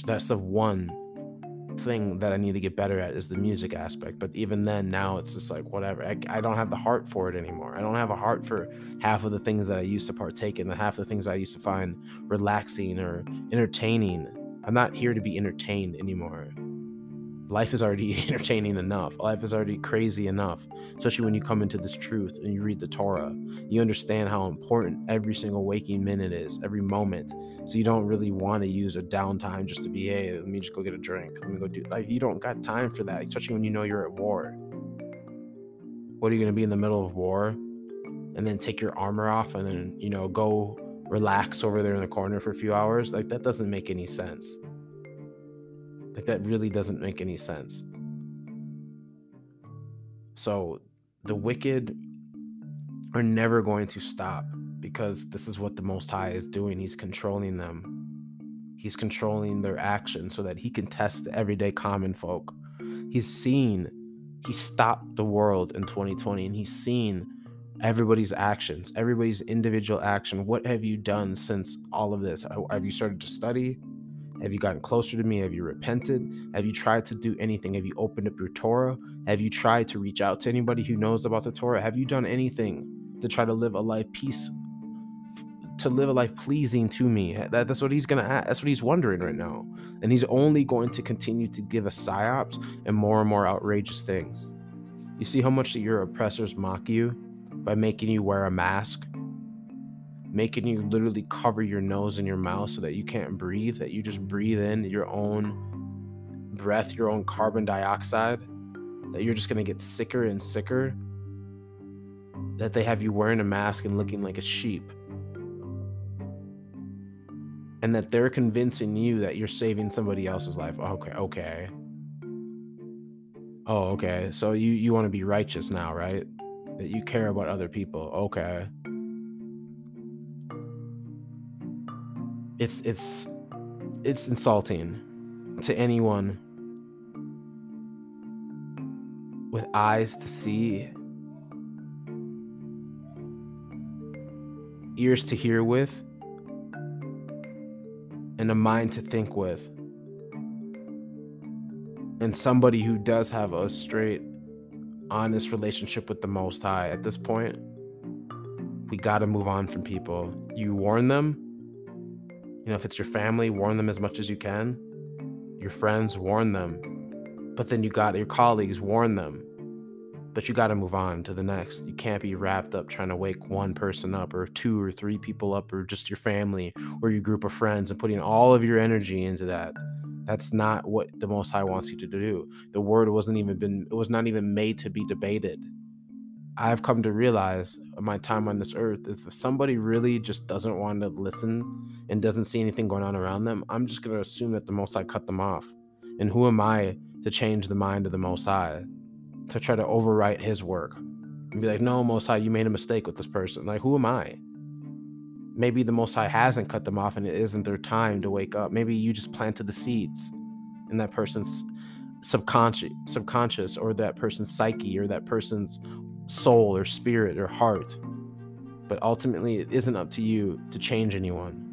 That's the one thing that I need to get better at is the music aspect. But even then, now it's just like whatever. I, I don't have the heart for it anymore. I don't have a heart for half of the things that I used to partake in, the half of the things I used to find relaxing or entertaining. I'm not here to be entertained anymore life is already entertaining enough. Life is already crazy enough, especially when you come into this truth and you read the Torah. You understand how important every single waking minute is, every moment. So you don't really want to use a downtime just to be, hey, let me just go get a drink. Let me go do like you don't got time for that, especially when you know you're at war. What are you gonna be in the middle of war and then take your armor off and then, you know, go relax over there in the corner for a few hours? Like that doesn't make any sense. Like that really doesn't make any sense. So the wicked are never going to stop because this is what the Most High is doing. He's controlling them. He's controlling their actions so that he can test the everyday common folk. He's seen, he stopped the world in 2020 and he's seen everybody's actions, everybody's individual action. What have you done since all of this? Have you started to study? Have you gotten closer to me? Have you repented? Have you tried to do anything? Have you opened up your Torah? Have you tried to reach out to anybody who knows about the Torah? Have you done anything to try to live a life peace to live a life pleasing to me? That, that's what he's gonna ask. That's what he's wondering right now. And he's only going to continue to give us psyops and more and more outrageous things. You see how much that your oppressors mock you by making you wear a mask making you literally cover your nose and your mouth so that you can't breathe, that you just breathe in your own breath, your own carbon dioxide, that you're just going to get sicker and sicker, that they have you wearing a mask and looking like a sheep. And that they're convincing you that you're saving somebody else's life. Okay, okay. Oh, okay. So you you want to be righteous now, right? That you care about other people. Okay. It's it's it's insulting to anyone with eyes to see ears to hear with and a mind to think with. And somebody who does have a straight honest relationship with the most high at this point we got to move on from people. You warn them you know, if it's your family, warn them as much as you can. Your friends, warn them. But then you got your colleagues, warn them. But you got to move on to the next. You can't be wrapped up trying to wake one person up or two or three people up or just your family or your group of friends and putting all of your energy into that. That's not what the Most High wants you to do. The word wasn't even been, it was not even made to be debated. I've come to realize my time on this earth is if somebody really just doesn't want to listen and doesn't see anything going on around them, I'm just going to assume that the Most High cut them off. And who am I to change the mind of the Most High, to try to overwrite his work and be like, no, Most High, you made a mistake with this person. Like, who am I? Maybe the Most High hasn't cut them off and it isn't their time to wake up. Maybe you just planted the seeds in that person's subconscious subconscious or that person's psyche or that person's soul or spirit or heart. But ultimately, it isn't up to you to change anyone.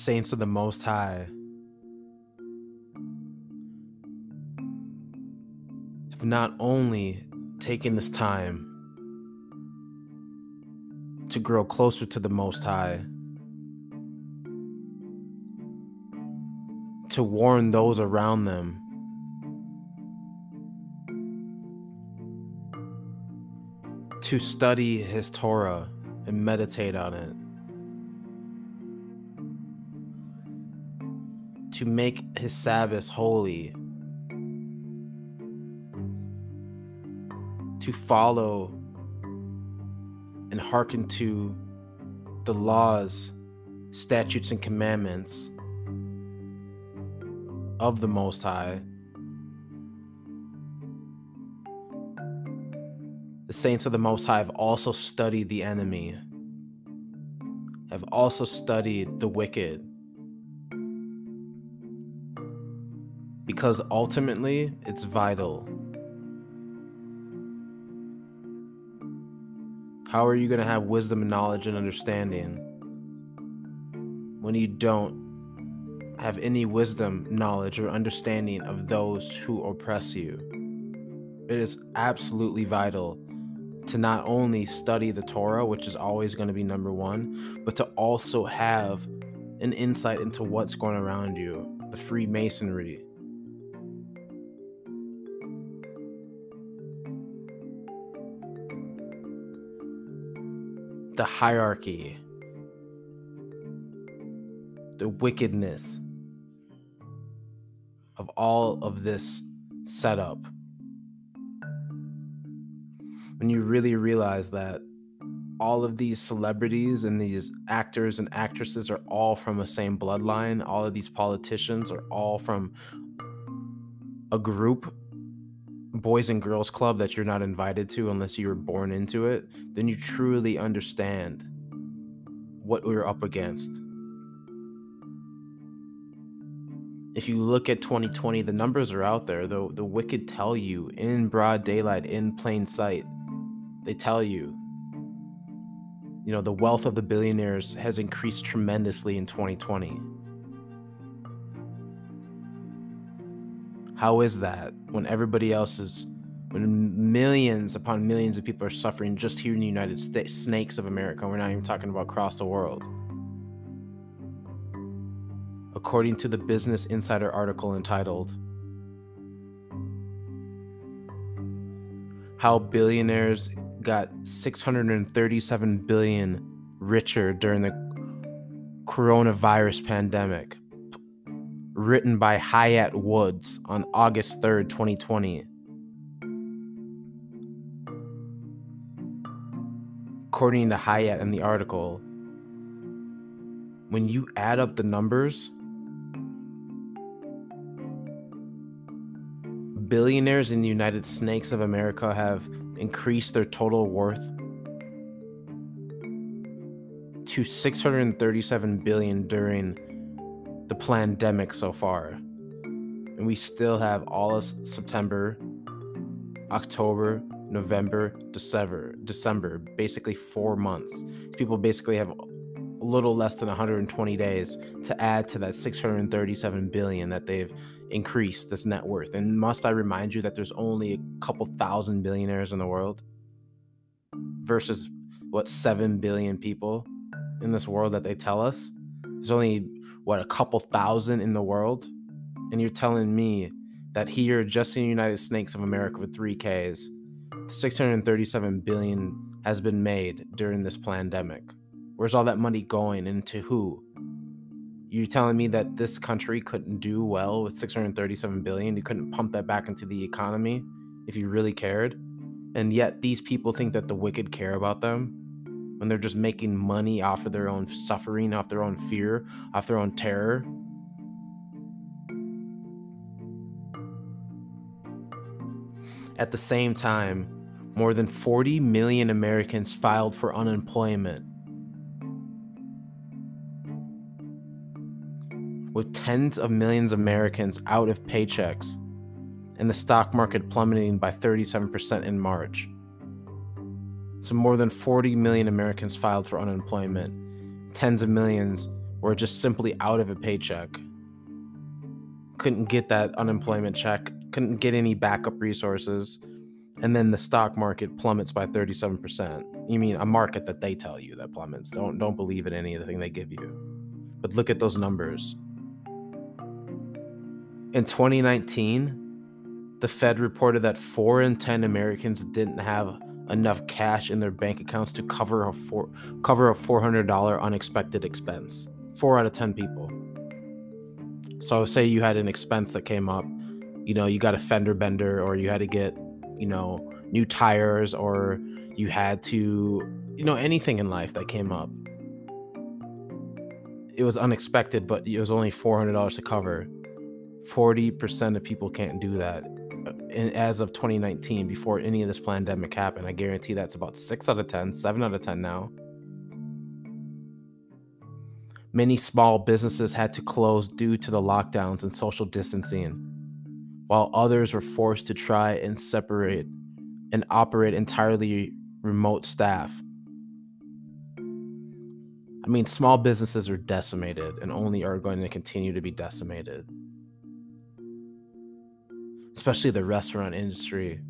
Saints of the Most High have not only taken this time to grow closer to the Most High, to warn those around them. To study his Torah and meditate on it. To make his Sabbath holy, to follow and hearken to the laws, statutes, and commandments of the Most High. The saints of the Most High have also studied the enemy, have also studied the wicked because ultimately it's vital. How are you going to have wisdom and knowledge and understanding when you don't have any wisdom, knowledge, or understanding of those who oppress you? It is absolutely vital to not only study the Torah, which is always going to be number one, but to also have an insight into what's going around you the Freemasonry, the hierarchy, the wickedness of all of this setup. When you really realize that all of these celebrities and these actors and actresses are all from the same bloodline, all of these politicians are all from a group boys and girls club that you're not invited to unless you were born into it, then you truly understand what we're up against. If you look at 2020, the numbers are out there. The, the wicked tell you in broad daylight, in plain sight, they tell you, you know, the wealth of the billionaires has increased tremendously in 2020 How is that when everybody else is, when millions upon millions of people are suffering just here in the United States, snakes of America? We're not even talking about across the world. According to the Business Insider article entitled, How Billionaires Got 637 Billion Richer During the Coronavirus Pandemic written by Hiatt Woods on August 3rd, 2020. According to Hiatt in the article, when you add up the numbers, billionaires in the United Snakes of America have increased their total worth to 637 billion during the pandemic so far. And we still have all of September, October, November, December, December, basically 4 months. People basically have a little less than 120 days to add to that 637 billion that they've increased this net worth. And must I remind you that there's only a couple thousand billionaires in the world versus what 7 billion people in this world that they tell us? There's only what a couple thousand in the world. And you're telling me that here just in the United Snakes of America with 3Ks, 637 billion has been made during this pandemic. Where's all that money going into who? You telling me that this country couldn't do well with 637 billion? You couldn't pump that back into the economy if you really cared? And yet these people think that the wicked care about them when they're just making money off of their own suffering, off their own fear, off their own terror. At the same time, more than 40 million Americans filed for unemployment. With tens of millions of Americans out of paychecks and the stock market plummeting by 37% in March. So, more than 40 million Americans filed for unemployment. Tens of millions were just simply out of a paycheck. Couldn't get that unemployment check, couldn't get any backup resources, and then the stock market plummets by 37%. You mean a market that they tell you that plummets. Don't don't believe in anything they give you. But look at those numbers. In 2019, the Fed reported that 4 in 10 Americans didn't have enough cash in their bank accounts to cover a four, cover a $400 unexpected expense. 4 out of 10 people. So say you had an expense that came up, you know, you got a fender bender or you had to get you know, new tires or you had to, you know, anything in life that came up. It was unexpected, but it was only $400 to cover. 40% of people can't do that. And as of 2019, before any of this pandemic happened, I guarantee that's about 6 out of 10, 7 out of 10 now. Many small businesses had to close due to the lockdowns and social distancing while others were forced to try and separate and operate entirely remote staff. I mean, small businesses are decimated and only are going to continue to be decimated. Especially the restaurant industry.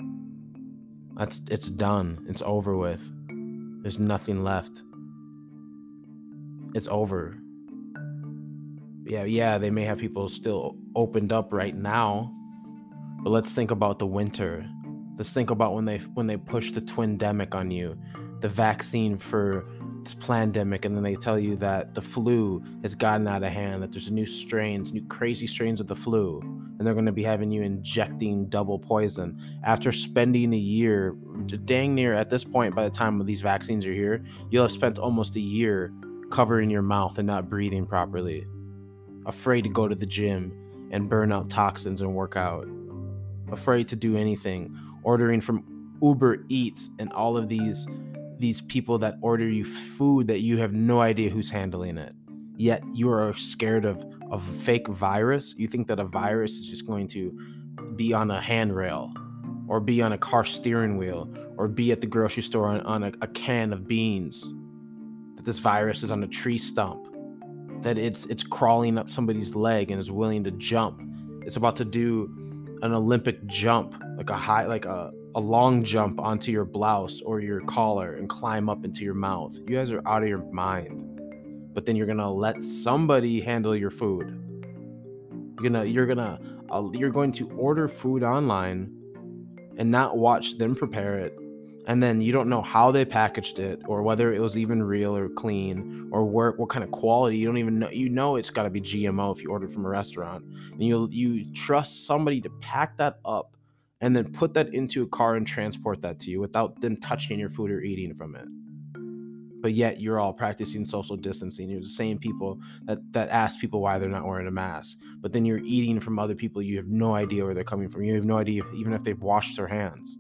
That's it's done. It's over with. There's nothing left. It's over. Yeah, yeah, they may have people still opened up right now, but let's think about the winter. Let's think about when they when they push the twindemic on you, the vaccine for this pandemic, and then they tell you that the flu has gotten out of hand, that there's new strains, new crazy strains of the flu, and they're going to be having you injecting double poison. After spending a year, dang near at this point, by the time these vaccines are here, you'll have spent almost a year covering your mouth and not breathing properly, afraid to go to the gym and burn out toxins and work out. Afraid to do anything, ordering from Uber Eats and all of these these people that order you food that you have no idea who's handling it. Yet you are scared of a fake virus. You think that a virus is just going to be on a handrail or be on a car steering wheel or be at the grocery store on, on a, a can of beans. That this virus is on a tree stump. That it's it's crawling up somebody's leg and is willing to jump. It's about to do an Olympic jump, like a high, like a, a long jump onto your blouse or your collar and climb up into your mouth. You guys are out of your mind. But then you're gonna let somebody handle your food. You're gonna, you're gonna, uh, you're going to order food online and not watch them prepare it and then you don't know how they packaged it or whether it was even real or clean or where, what kind of quality you don't even know you know it's got to be gmo if you order from a restaurant and you you trust somebody to pack that up and then put that into a car and transport that to you without them touching your food or eating from it but yet you're all practicing social distancing you're the same people that that ask people why they're not wearing a mask but then you're eating from other people you have no idea where they're coming from you have no idea even if they've washed their hands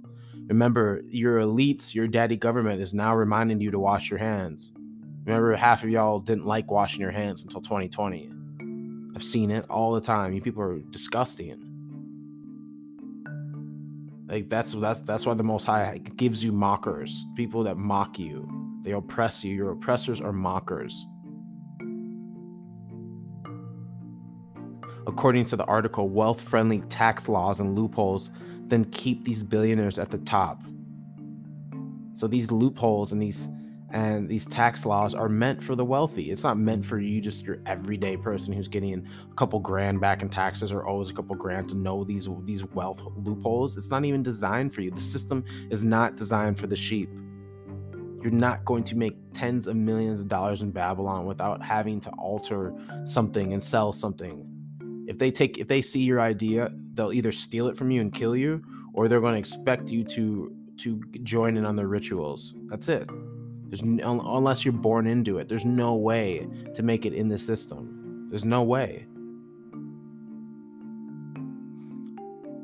Remember, your elites, your daddy government is now reminding you to wash your hands. Remember, half of y'all didn't like washing your hands until 2020. I've seen it all the time. You people are disgusting. Like that's that's that's why the Most High gives you mockers, people that mock you. They oppress you. Your oppressors are mockers. According to the article, wealth friendly tax laws and loopholes then keep these billionaires at the top. So these loopholes and these and these tax laws are meant for the wealthy. It's not meant for you, just your everyday person who's getting a couple grand back in taxes or owes a couple grand to know these these wealth loopholes. It's not even designed for you. The system is not designed for the sheep. You're not going to make tens of millions of dollars in Babylon without having to alter something and sell something. If they take if they see your idea, they'll either steal it from you and kill you, or they're going to expect you to to join in on their rituals. That's it. There's no, unless you're born into it. There's no way to make it in the system. There's no way.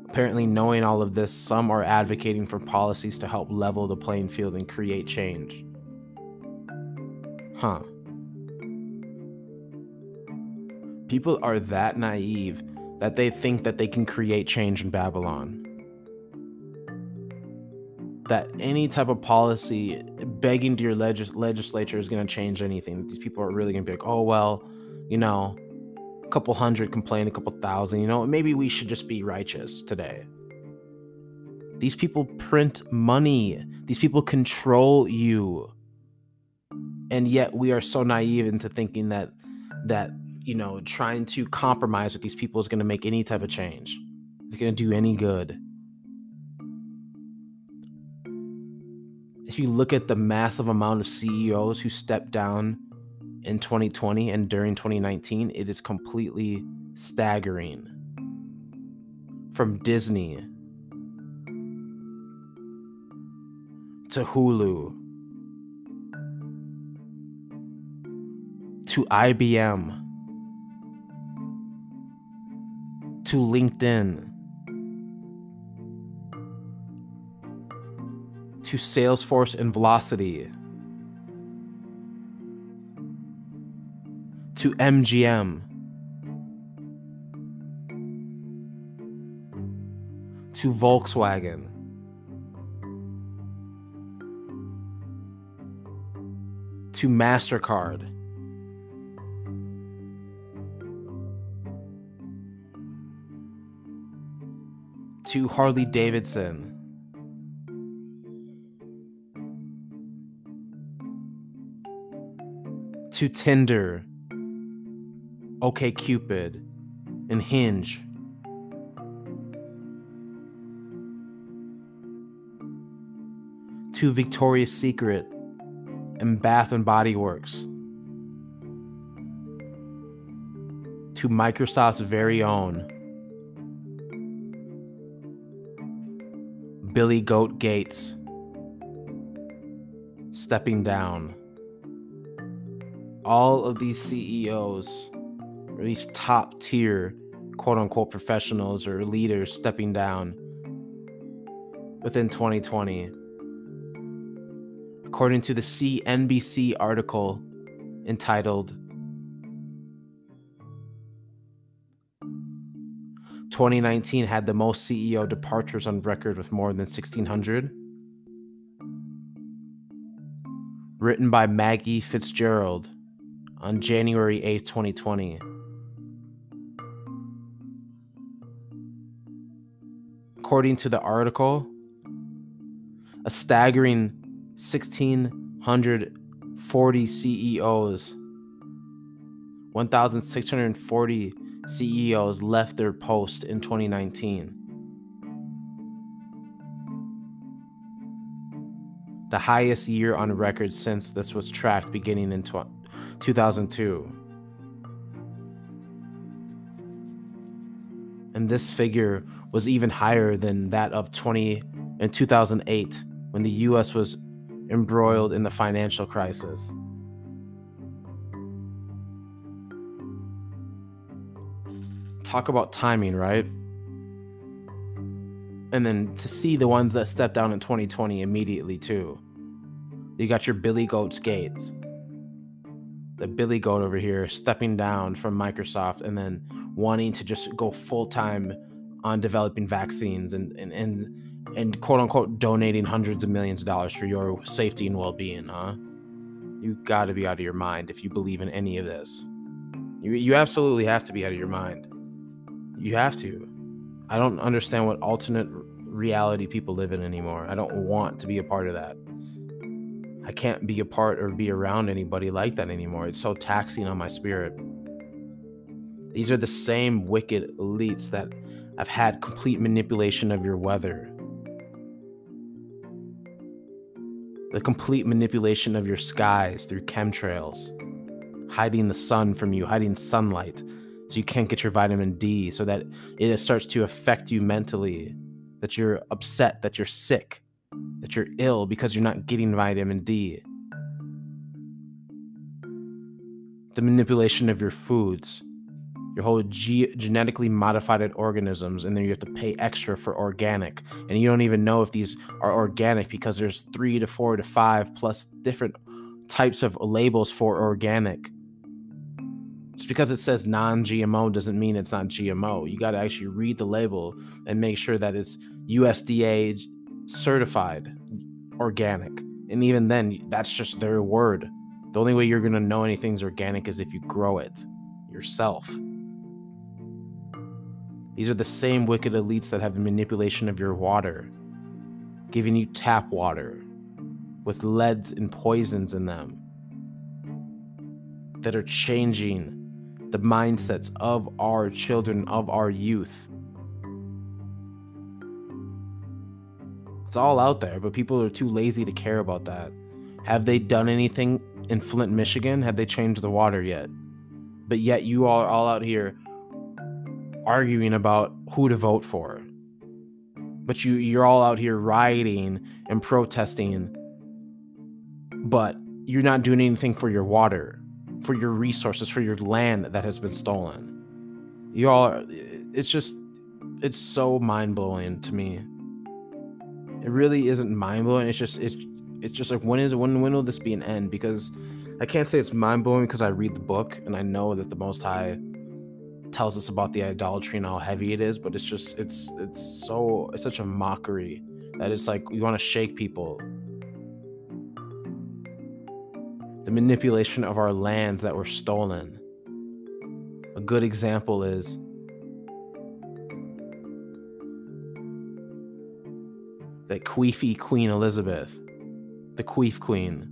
Apparently, knowing all of this, some are advocating for policies to help level the playing field and create change. Huh. People are that naive that they think that they can create change in Babylon that any type of policy begging to your legis- legislature is going to change anything. These people are really going to be like, oh, well, you know, a couple hundred complain, a couple thousand, you know, maybe we should just be righteous today. These people print money, these people control you. And yet we are so naive into thinking that, that, you know, trying to compromise with these people is going to make any type of change. It's going to do any good. if you look at the massive amount of CEOs who stepped down in 2020 and during 2019, it is completely staggering. From Disney to Hulu to IBM to LinkedIn to Salesforce and Velocity to MGM to Volkswagen. To MasterCard. To Harley Davidson. To Tinder, OkCupid, and Hinge. To Victoria's Secret and Bath and Body Works. To Microsoft's very own Billy Goat Gates stepping down all of these CEOs, or these top tier quote unquote professionals or leaders stepping down within 2020. According to the CNBC article entitled 2019 had the most CEO departures on record with more than 1,600. Written by Maggie Fitzgerald on January 8, 2020. According to the article, a staggering 1,640 CEOs, 1,640 CEOs left their post in 2019. The highest year on record since this was tracked beginning in 2002. And this figure was even higher than that of 20 in 2008 when the US was embroiled in the financial crisis. Talk about timing, right? And then to see the ones that stepped down in 2020 immediately too. You got your Billy Goats Gates, the Billy Goat over here stepping down from Microsoft and then wanting to just go full time on developing vaccines and and and and quote unquote donating hundreds of millions of dollars for your safety and well being, huh? You got to be out of your mind if you believe in any of this. You you absolutely have to be out of your mind. You have to. I don't understand what alternate reality people live in anymore. I don't want to be a part of that. I can't be a part or be around anybody like that anymore. It's so taxing on my spirit. These are the same wicked elites that have had complete manipulation of your weather, the complete manipulation of your skies through chemtrails, hiding the sun from you, hiding sunlight so you can't get your vitamin D, so that it starts to affect you mentally, that you're upset, that you're sick, that you're ill because you're not getting vitamin D. The manipulation of your foods, your whole ge- genetically modified organisms, and then you have to pay extra for organic. And you don't even know if these are organic because there's three to four to five plus different types of labels for organic. Just because it says non GMO doesn't mean it's not GMO. You got to actually read the label and make sure that it's USDA certified organic. And even then, that's just their word. The only way you're going to know anything's organic is if you grow it yourself. These are the same wicked elites that have the manipulation of your water, giving you tap water with leads and poisons in them that are changing the mindsets of our children, of our youth. It's all out there, but people are too lazy to care about that. Have they done anything in Flint, Michigan? Have they changed the water yet? But yet you are all out here arguing about who to vote for. But you you're all out here rioting and protesting, but you're not doing anything for your water, for your resources, for your land that has been stolen. You all are, it's just it's so mind-blowing to me. It really isn't mind-blowing. It's just it's it's just like when is when when will this be an end? Because I can't say it's mind-blowing because I read the book and I know that the most high tells us about the idolatry and how heavy it is, but it's just it's it's so it's such a mockery that it's like you want to shake people. The manipulation of our lands that were stolen. A good example is that queefy Queen Elizabeth, the queef queen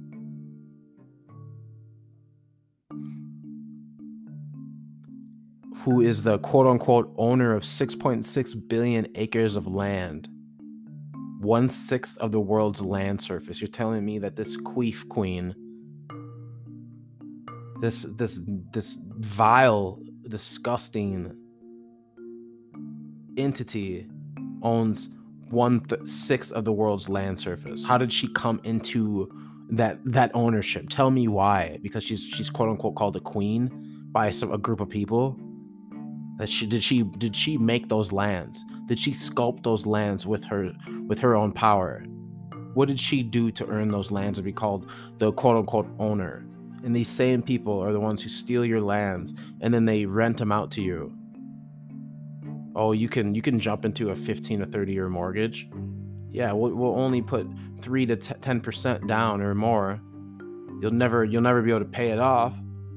who is the quote unquote owner of 6.6 billion acres of land, one sixth of the world's land surface. You're telling me that this queef queen, this this this vile, disgusting entity, owns one th- sixth of the world's land surface. How did she come into that that ownership? Tell me why. Because she's she's quote unquote called a queen by some, a group of people that she did she did she make those lands? Did she sculpt those lands with her with her own power? What did she do to earn those lands to be called the quote unquote owner? And these same people are the ones who steal your lands and then they rent them out to you. Oh you can you can jump into a 15 or 30 year mortgage. Yeah we'll, we'll only put 3 to 10% down or more. You'll never you'll never be able to pay it off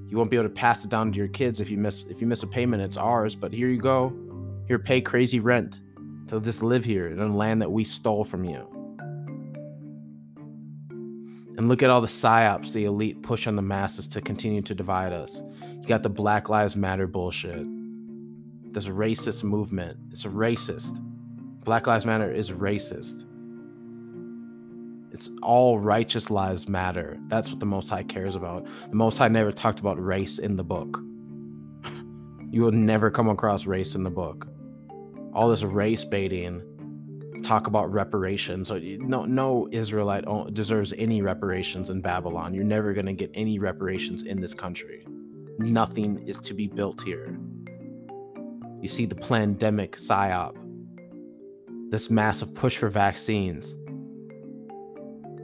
you won't be able to pass it down to your kids if you miss if you miss a payment it's ours. But here you go. Here pay crazy rent to just live here in a land that we stole from you. And look at all the psyops the elite push on the masses to continue to divide us. You got the black lives matter bullshit. This racist movement. It's a racist. Black lives matter is racist it's all righteous lives matter. That's what the Most High cares about. The Most High never talked about race in the book. you will never come across race in the book. All this race baiting, talk about reparations. So no, no Israelite deserves any reparations in Babylon. You're never going to get any reparations in this country. Nothing is to be built here. You see the pandemic psyop, this massive push for vaccines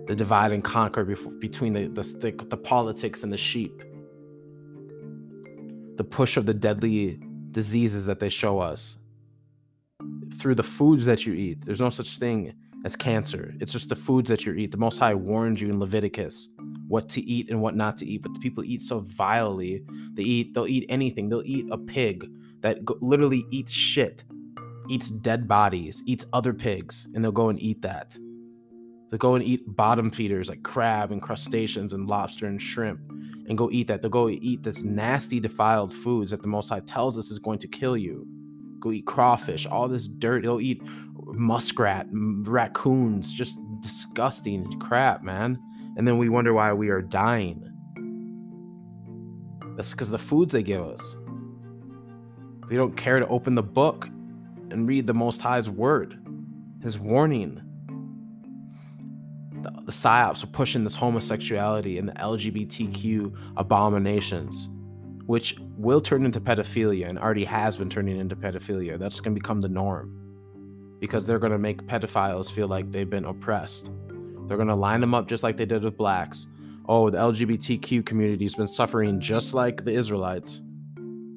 the divide and conquer between the, the, the, the politics and the sheep, the push of the deadly diseases that they show us through the foods that you eat. There's no such thing as cancer. It's just the foods that you eat. The Most High warned you in Leviticus what to eat and what not to eat. But the people eat so vilely. They eat. They'll eat anything. They'll eat a pig. that go- literally eats shit, eats dead bodies, eats other pigs, and they'll go and eat that. They'll go and eat bottom feeders like crab and crustaceans and lobster and shrimp and go eat that. They'll go eat this nasty, defiled foods that the Most High tells us is going to kill you. Go eat crawfish, all this dirt. They'll eat muskrat, raccoons, just disgusting crap, man. And then we wonder why we are dying. That's because the foods they give us. We don't care to open the book and read the Most High's word, His warning. The, psyops are pushing this homosexuality and the LGBTQ abominations, which will turn into pedophilia and already has been turning into pedophilia. That's going to become the norm because they're going to make pedophiles feel like they've been oppressed. They're going to line them up just like they did with blacks oh, the LGBTQ community's been suffering just like the Israelites.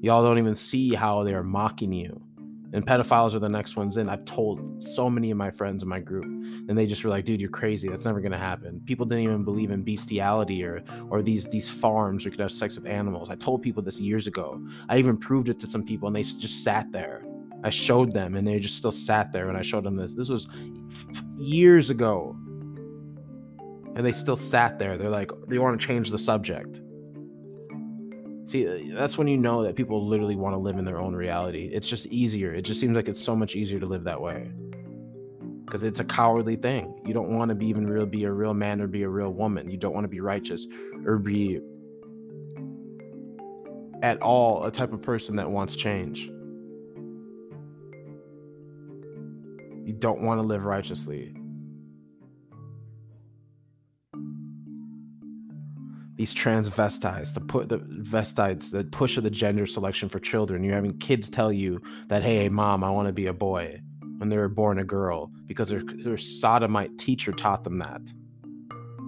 Y'all don't even see how they are mocking you. And pedophiles are the next ones in. I've told so many of my friends in my group, and they just were like, "Dude, you're crazy. That's never gonna happen." People didn't even believe in bestiality or or these these farms where you could have sex with animals. I told people this years ago. I even proved it to some people, and they just sat there. I showed them, and they just still sat there And I showed them this. This was f- years ago and they still sat there. They're like, they want to change the subject. See, uh, that's when you know that people literally want to live in their own reality. It's just easier. It just seems like it's so much easier to live that way. Because it's a cowardly thing. You don't want to be even real, be a real man or be a real woman. You don't want to be righteous or be at all a type of person that wants change. You don't want to live righteously. These transvestites, the put the vestites, the push of the gender selection for children. You're having kids tell you that, hey, mom, I want to be a boy when they were born a girl because their, their sodomite teacher taught them that.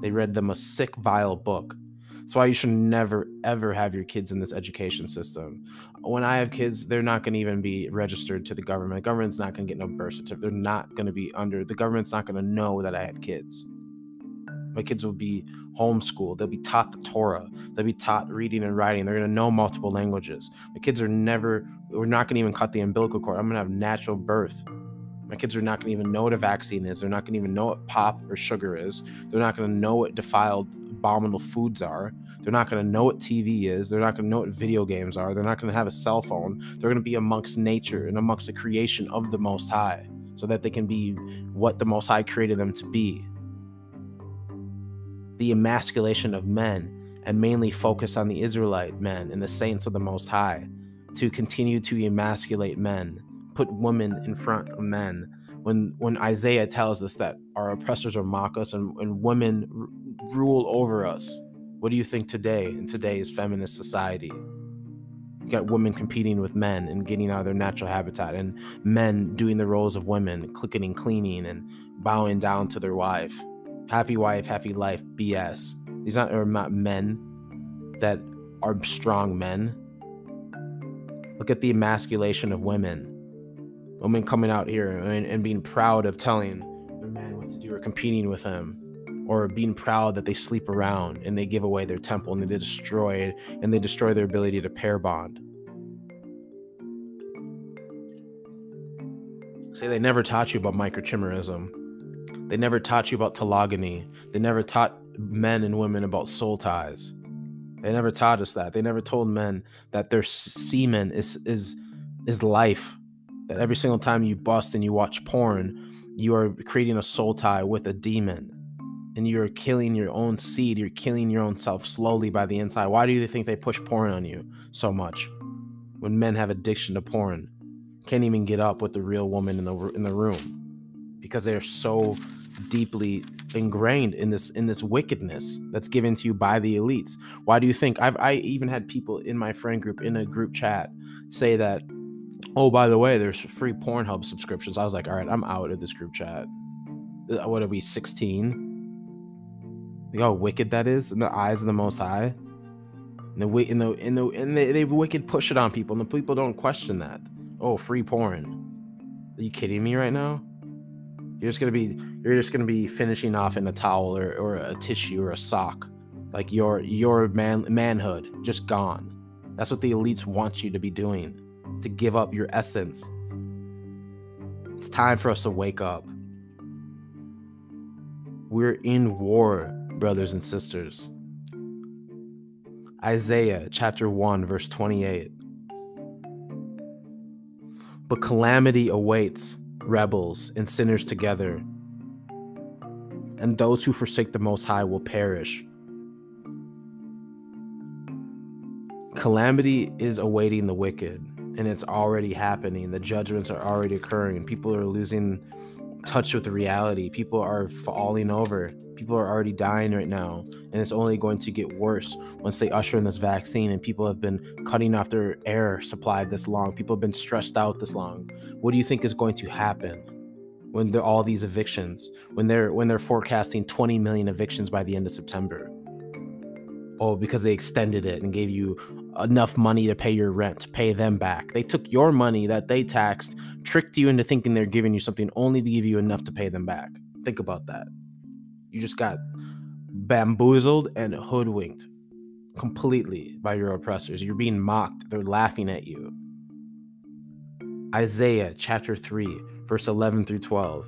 They read them a sick, vile book. That's why you should never, ever have your kids in this education system. When I have kids, they're not going to even be registered to the government. The government's not going to get no birth certificate. They're not going to be under, the government's not going to know that I had kids. My kids will be homeschooled. They'll be taught the Torah. They'll be taught reading and writing. They're going to know multiple languages. My kids are never, we're not going to even cut the umbilical cord. I'm going to have natural birth. My kids are not going to even know what a vaccine is. They're not going to even know what pop or sugar is. They're not going to know what defiled, abominable foods are. They're not going to know what TV is. They're not going to know what video games are. They're not going to have a cell phone. They're going to be amongst nature and amongst the creation of the Most High so that they can be what the Most High created them to be the emasculation of men and mainly focus on the Israelite men and the saints of the Most High, to continue to emasculate men, put women in front of men. When when Isaiah tells us that our oppressors will mock us and, and women r- rule over us, what do you think today in today's feminist society? You got women competing with men and getting out of their natural habitat, and men doing the roles of women, clicking and cleaning and bowing down to their wife happy wife, happy life BS. These not, are not men that are strong men. Look at the emasculation of women. Women coming out here and, and being proud of telling their man what to do or competing with him. Or being proud that they sleep around and they give away their temple and they destroy it and they destroy their ability to pair bond. Say they never taught you about microchimerism they never taught you about telegony. They never taught men and women about soul ties. They never taught us that. They never told men that their semen is is is life. That every single time you bust and you watch porn, you are creating a soul tie with a demon. And you're killing your own seed. You're killing your own self slowly by the inside. Why do you think they push porn on you so much? When men have addiction to porn, can't even get up with the real woman in the in the room because they're so deeply ingrained in this in this wickedness that's given to you by the elites. Why do you think i've i even had people in my friend group in a group chat say that oh by the way there's free pornhub subscriptions. I was like all right i'm out of this group chat. Uh, what are we 16 you know how wicked that is in the eyes of the most high? And the in the in the and they, they wicked push it on people and the people don't question that. Oh free porn. Are you kidding me right now you're just gonna be you're just gonna be finishing off in a towel or, or a tissue or a sock. Like your your man manhood just gone. That's what the elites want you to be doing. to give up your essence. It's time for us to wake up. We're in war, brothers and sisters. Isaiah chapter 1, verse 28. But calamity awaits rebels and sinners together, and those who forsake the Most High will perish. Calamity is awaiting the wicked, and it's already happening. The judgments are already occurring. People are losing touch with reality. People are falling over. People are already dying right now, and it's only going to get worse once they usher in this vaccine. And people have been cutting off their air supply this long. People have been stressed out this long. What do you think is going to happen when there all these evictions? When they're when they're forecasting 20 million evictions by the end of September? Oh, because they extended it and gave you enough money to pay your rent, pay them back. They took your money that they taxed, tricked you into thinking they're giving you something only to give you enough to pay them back. Think about that. You just got bamboozled and hoodwinked completely by your oppressors. You're being mocked, they're laughing at you. Isaiah chapter 3, verse 11 through 12.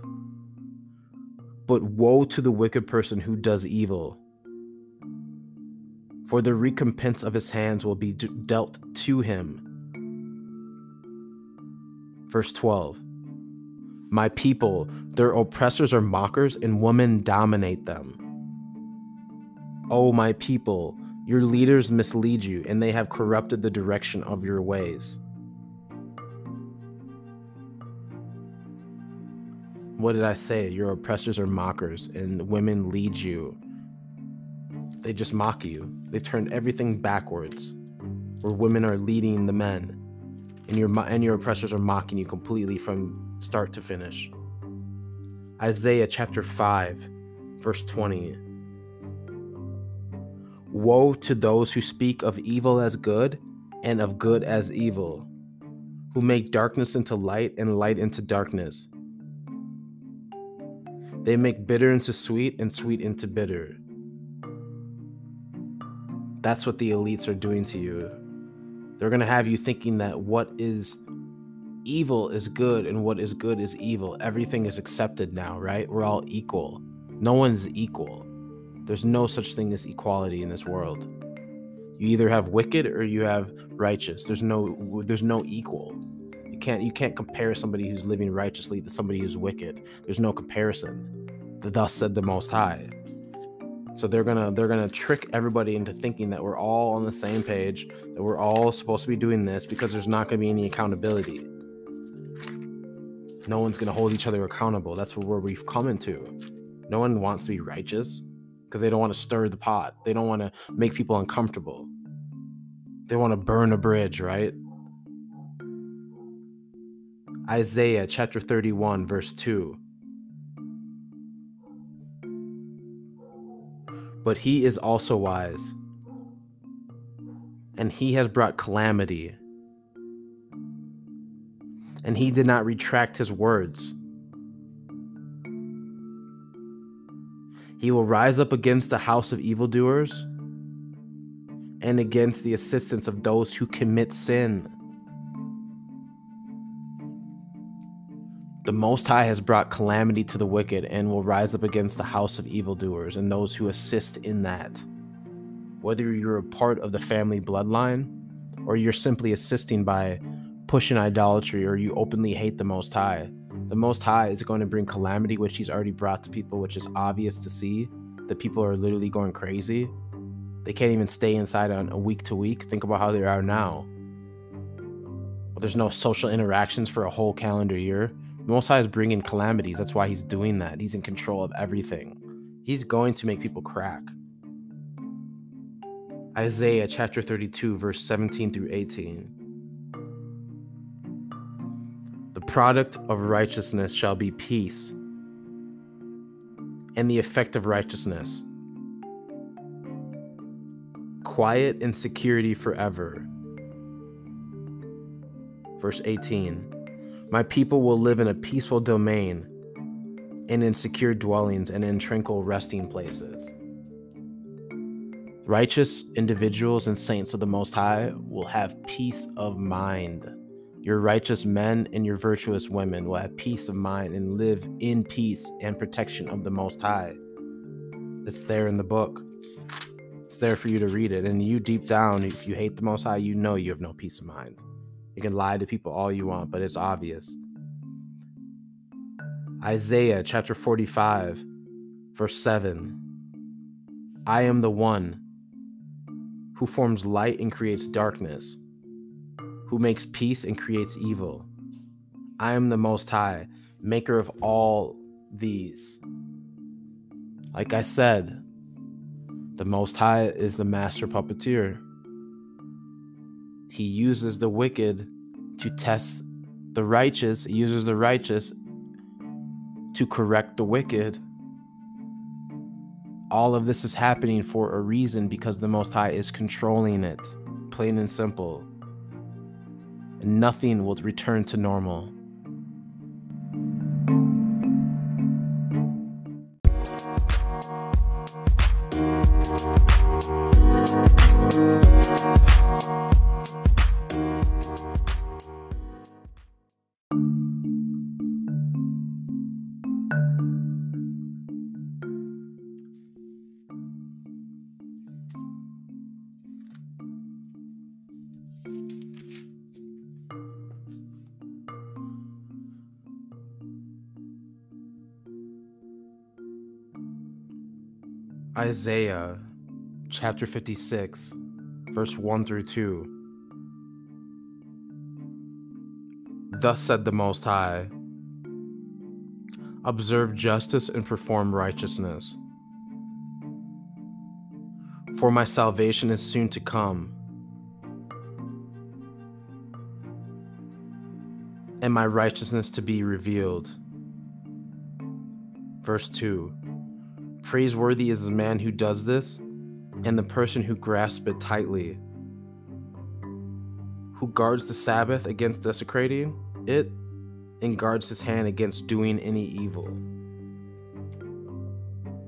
But woe to the wicked person who does evil for the recompense of his hands will be dealt to him. Verse 12 My people, their oppressors are mockers, and women dominate them. Oh, my people, your leaders mislead you, and they have corrupted the direction of your ways. What did I say? Your oppressors are mockers, and women lead you they just mock you. They turn everything backwards. Where women are leading the men, and your and your oppressors are mocking you completely from start to finish. Isaiah chapter 5, verse 20. Woe to those who speak of evil as good and of good as evil, who make darkness into light and light into darkness. They make bitter into sweet and sweet into bitter. That's what the elites are doing to you. They're going to have you thinking that what is evil is good and what is good is evil. Everything is accepted now, right? We're all equal. No one's equal. There's no such thing as equality in this world. You either have wicked or you have righteous. There's no there's no equal. You can't you can't compare somebody who's living righteously to somebody who's wicked. There's no comparison. Thus said the most high. So they're gonna they're gonna trick everybody into thinking that we're all on the same page, that we're all supposed to be doing this because there's not gonna be any accountability. No one's gonna hold each other accountable. That's where we've come into. No one wants to be righteous because they don't want to stir the pot. They don't want to make people uncomfortable. They want to burn a bridge, right? Isaiah chapter 31, verse 2. but he is also wise. And he has brought calamity. And he did not retract his words. He will rise up against the house of evildoers and against the assistance of those who commit sin. The Most High has brought calamity to the wicked and will rise up against the house of evildoers and those who assist in that. Whether you're a part of the family bloodline or you're simply assisting by pushing idolatry or you openly hate the Most High, the Most High is going to bring calamity, which He's already brought to people, which is obvious to see. That people are literally going crazy. They can't even stay inside on a week to week. Think about how they are now. There's no social interactions for a whole calendar year. Most High is bringing calamities. That's why he's doing that. He's in control of everything. He's going to make people crack. Isaiah chapter 32, verse 17 through 18. Product of righteousness shall be peace, and the effect of righteousness, quiet and security forever. Verse 18 my people will live in a peaceful domain, and in secure dwellings, and in tranquil resting places. Righteous individuals and saints of the Most High will have peace of mind. Your righteous men and your virtuous women will have peace of mind and live in peace and protection of the Most High. It's there in the book. It's there for you to read it. And you, deep down, if you hate the Most High, you know you have no peace of mind. You can lie to people all you want, but it's obvious. Isaiah chapter 45, verse 7. I am the one who forms light and creates darkness who makes peace and creates evil. I am the Most High, maker of all these. Like I said, the Most High is the master puppeteer. He uses the wicked to test the righteous, he uses the righteous to correct the wicked. All of this is happening for a reason because the Most High is controlling it, plain and simple nothing will return to normal. Isaiah chapter 56, verse 1 through 2. Thus said the Most High Observe justice and perform righteousness. For my salvation is soon to come, and my righteousness to be revealed. Verse 2 Praiseworthy is the man who does this, and the person who grasps it tightly, who guards the Sabbath against desecrating it, and guards his hand against doing any evil.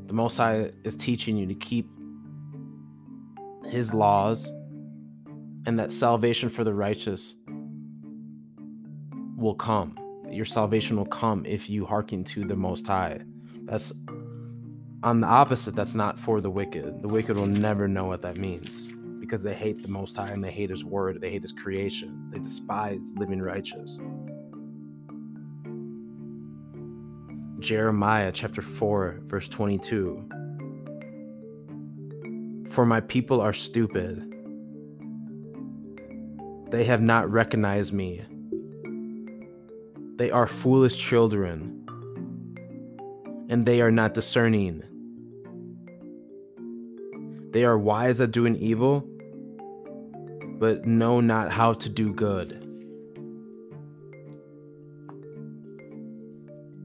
The Most High is teaching you to keep his laws, and that salvation for the righteous will come. Your salvation will come if you hearken to the Most High. That's on the opposite, that's not for the wicked. The wicked will never know what that means because they hate the Most High and they hate His word, they hate His creation, they despise living righteous. Jeremiah chapter 4, verse 22. For my people are stupid. They have not recognized me. They are foolish children, and they are not discerning. They are wise at doing evil, but know not how to do good.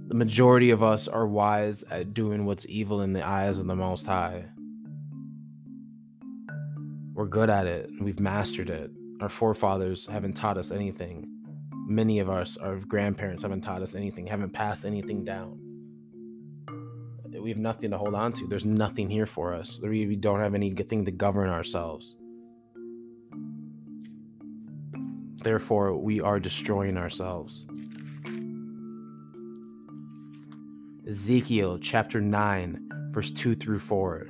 The majority of us are wise at doing what's evil in the eyes of the Most High. We're good at it, we've mastered it. Our forefathers haven't taught us anything. Many of us, our grandparents, haven't taught us anything, haven't passed anything down we have nothing to hold on to. There's nothing here for us. We don't have anything to govern ourselves. Therefore, we are destroying ourselves. Ezekiel chapter 9, verse 2 through 4.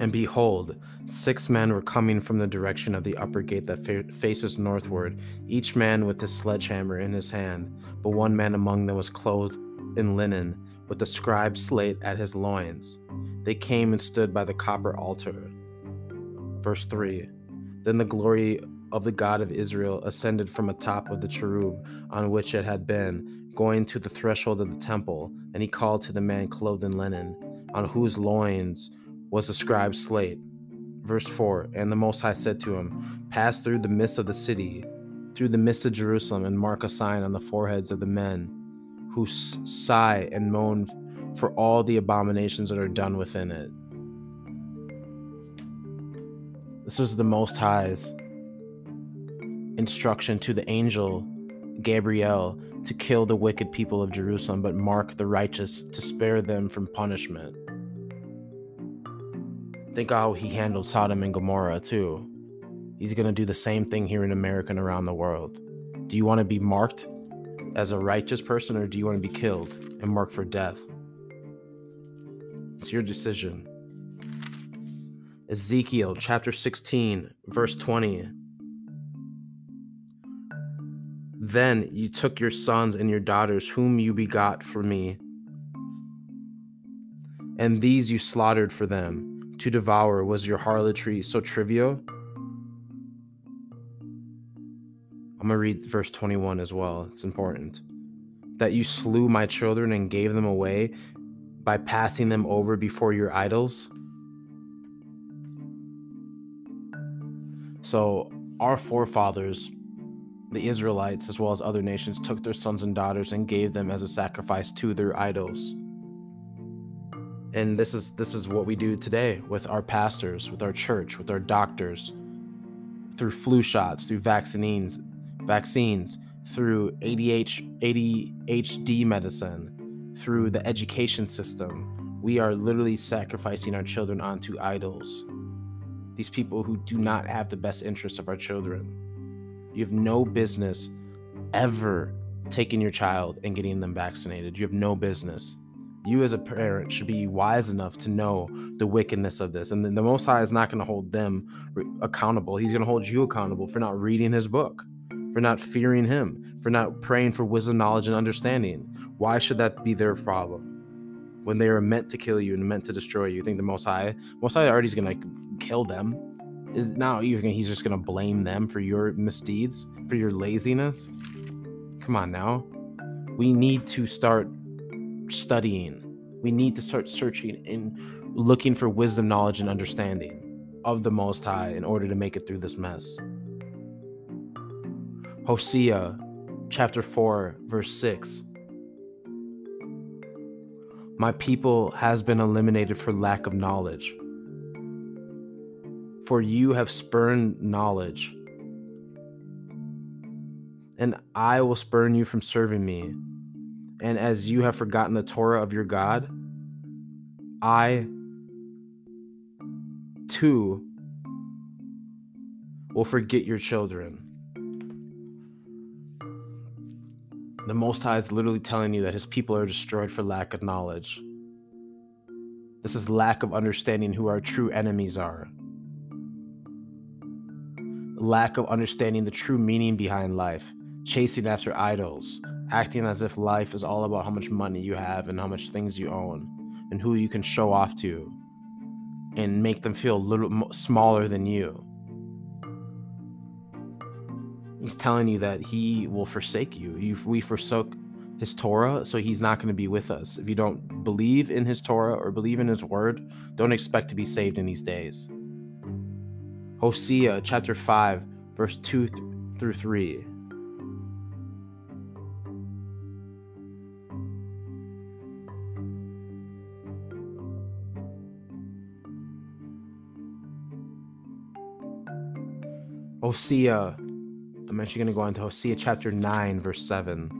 And behold, six men were coming from the direction of the upper gate that fa- faces northward, each man with his sledgehammer in his hand. But one man among them was clothed in linen, with the scribe's slate at his loins. They came and stood by the copper altar. Verse 3 Then the glory of the God of Israel ascended from atop of the cherub on which it had been, going to the threshold of the temple, and he called to the man clothed in linen, on whose loins was the scribe's slate. Verse 4 And the Most High said to him, Pass through the midst of the city, through the midst of Jerusalem, and mark a sign on the foreheads of the men who sigh and moan for all the abominations that are done within it. This was the Most High's instruction to the angel Gabriel to kill the wicked people of Jerusalem, but mark the righteous to spare them from punishment. Think how he handled Sodom and Gomorrah, too. He's going to do the same thing here in America and around the world. Do you want to be marked as a righteous person or do you want to be killed and marked for death? It's your decision. Ezekiel chapter 16, verse 20. Then you took your sons and your daughters, whom you begot for me, and these you slaughtered for them to devour. Was your harlotry so trivial? I'm going to read verse 21 as well. It's important. That you slew my children and gave them away by passing them over before your idols. So, our forefathers the Israelites, as well as other nations, took their sons and daughters and gave them as a sacrifice to their idols. And this is this is what we do today with our pastors, with our church, with our doctors, through flu shots, through vaccines, vaccines, through ADH, ADHD medicine, through the education system. We are literally sacrificing our children onto idols. These people who do not have the best interests of our children. You have no business ever taking your child and getting them vaccinated. You have no business. You, as a parent, should be wise enough to know the wickedness of this. And the Most High is not going to hold them accountable. He's going to hold you accountable for not reading His book, for not fearing Him, for not praying for wisdom, knowledge, and understanding. Why should that be their problem? When they are meant to kill you and meant to destroy you, you think the Most High, Most High already is going to kill them is now he's just gonna blame them for your misdeeds, for your laziness? Come on now. We need to start studying. We need to start searching and looking for wisdom, knowledge, and understanding of the Most High in order to make it through this mess. Hosea chapter 4, verse 6. My people has been eliminated for lack of knowledge for you have spurned knowledge. And I will spurn you from serving me. And as you have forgotten the Torah of your God, I too will forget your children. The Most High is literally telling you that his people are destroyed for lack of knowledge. This is lack of understanding who our true enemies are lack of understanding the true meaning behind life, chasing after idols, acting as if life is all about how much money you have and how much things you own and who you can show off to and make them feel a little smaller than you. He's telling you that he will forsake you. If we forsook his Torah, so he's not going to be with us. If you don't believe in his Torah or believe in his word, don't expect to be saved in these days. Hosea chapter 5, verse 2 through 3. Hosea, I'm actually going to go into Hosea chapter 9, verse 7.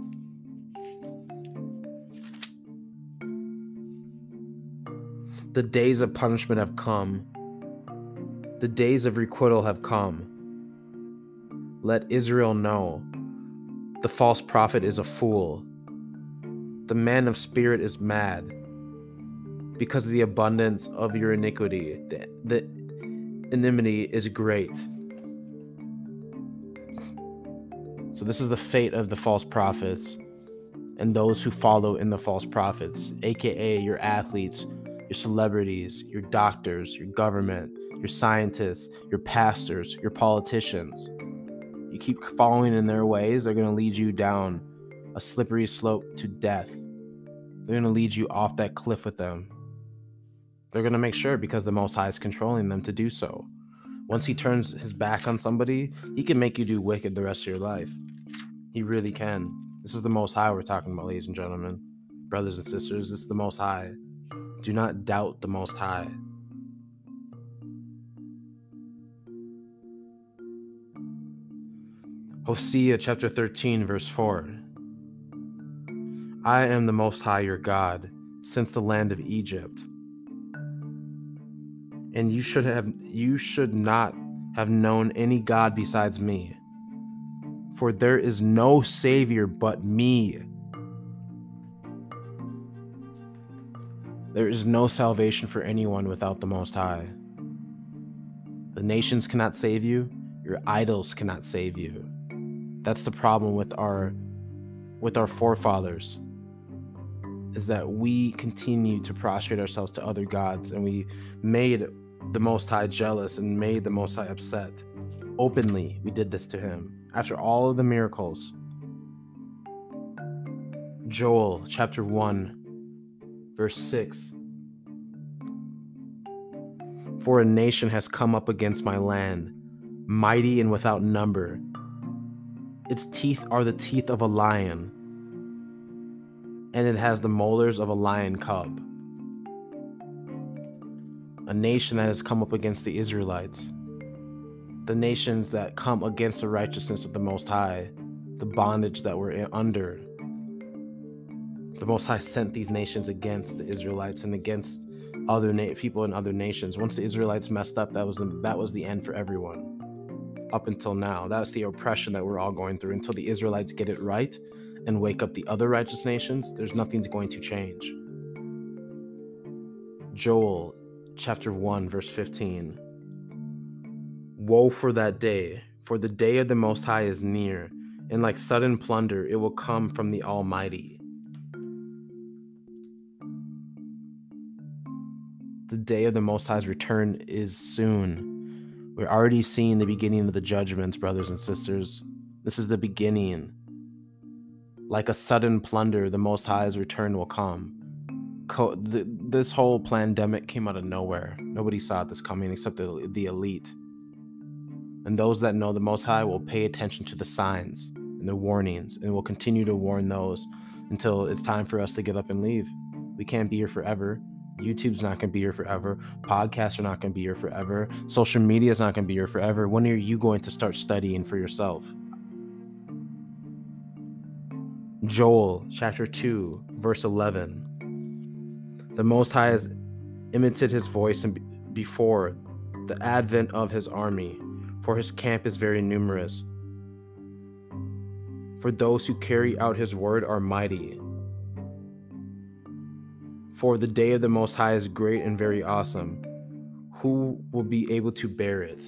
The days of punishment have come the days of requital have come. Let Israel know the false prophet is a fool. The man of spirit is mad because of the abundance of your iniquity. The, the enmity is great. So, this is the fate of the false prophets and those who follow in the false prophets, aka your athletes, your celebrities, your doctors, your government, your scientists, your pastors, your politicians. You keep following in their ways, they're going to lead you down a slippery slope to death. They're going to lead you off that cliff with them. They're going to make sure because the Most High is controlling them to do so. Once he turns his back on somebody, he can make you do wicked the rest of your life. He really can. This is the Most High we're talking about, ladies and gentlemen. Brothers and sisters, this is the Most High. Do not doubt the Most High. Hosea chapter 13, verse 4. I am the Most High your God, since the land of Egypt. And you should have you should not have known any God besides me. For there is no Savior but me. There is no salvation for anyone without the Most High. The nations cannot save you, your idols cannot save you. That's the problem with our with our forefathers is that we continue to prostrate ourselves to other gods and we made the most high jealous and made the most high upset openly we did this to him after all of the miracles. Joel chapter 1 verse 6 for a nation has come up against my land mighty and without number. Its teeth are the teeth of a lion, and it has the molars of a lion cub. A nation that has come up against the Israelites, the nations that come against the righteousness of the Most High, the bondage that we're under. The Most High sent these nations against the Israelites and against other na- people in other nations. Once the Israelites messed up, that was the, that was the end for everyone up until now. That's the oppression that we're all going through until the Israelites get it right and wake up the other righteous nations. There's nothing's going to change. Joel chapter 1, verse 15. Woe for that day, for the day of the Most High is near, and like sudden plunder, it will come from the Almighty. The day of the Most High's return is soon. We're already seeing the beginning of the judgments, brothers and sisters. This is the beginning. Like a sudden plunder, the Most High's return will come. Co- the, this whole pandemic came out of nowhere. Nobody saw this coming except the, the elite. And those that know the Most High will pay attention to the signs and the warnings and will continue to warn those until it's time for us to get up and leave. We can't be here forever. YouTube's not going to be here forever. Podcasts are not going to be here forever. Social media is not going to be here forever. When are you going to start studying for yourself? Joel chapter 2, verse 11. The Most High has imitated his voice before the advent of his army, for his camp is very numerous. For those who carry out his word are mighty for the day of the Most High is great and very awesome. Who will be able to bear it?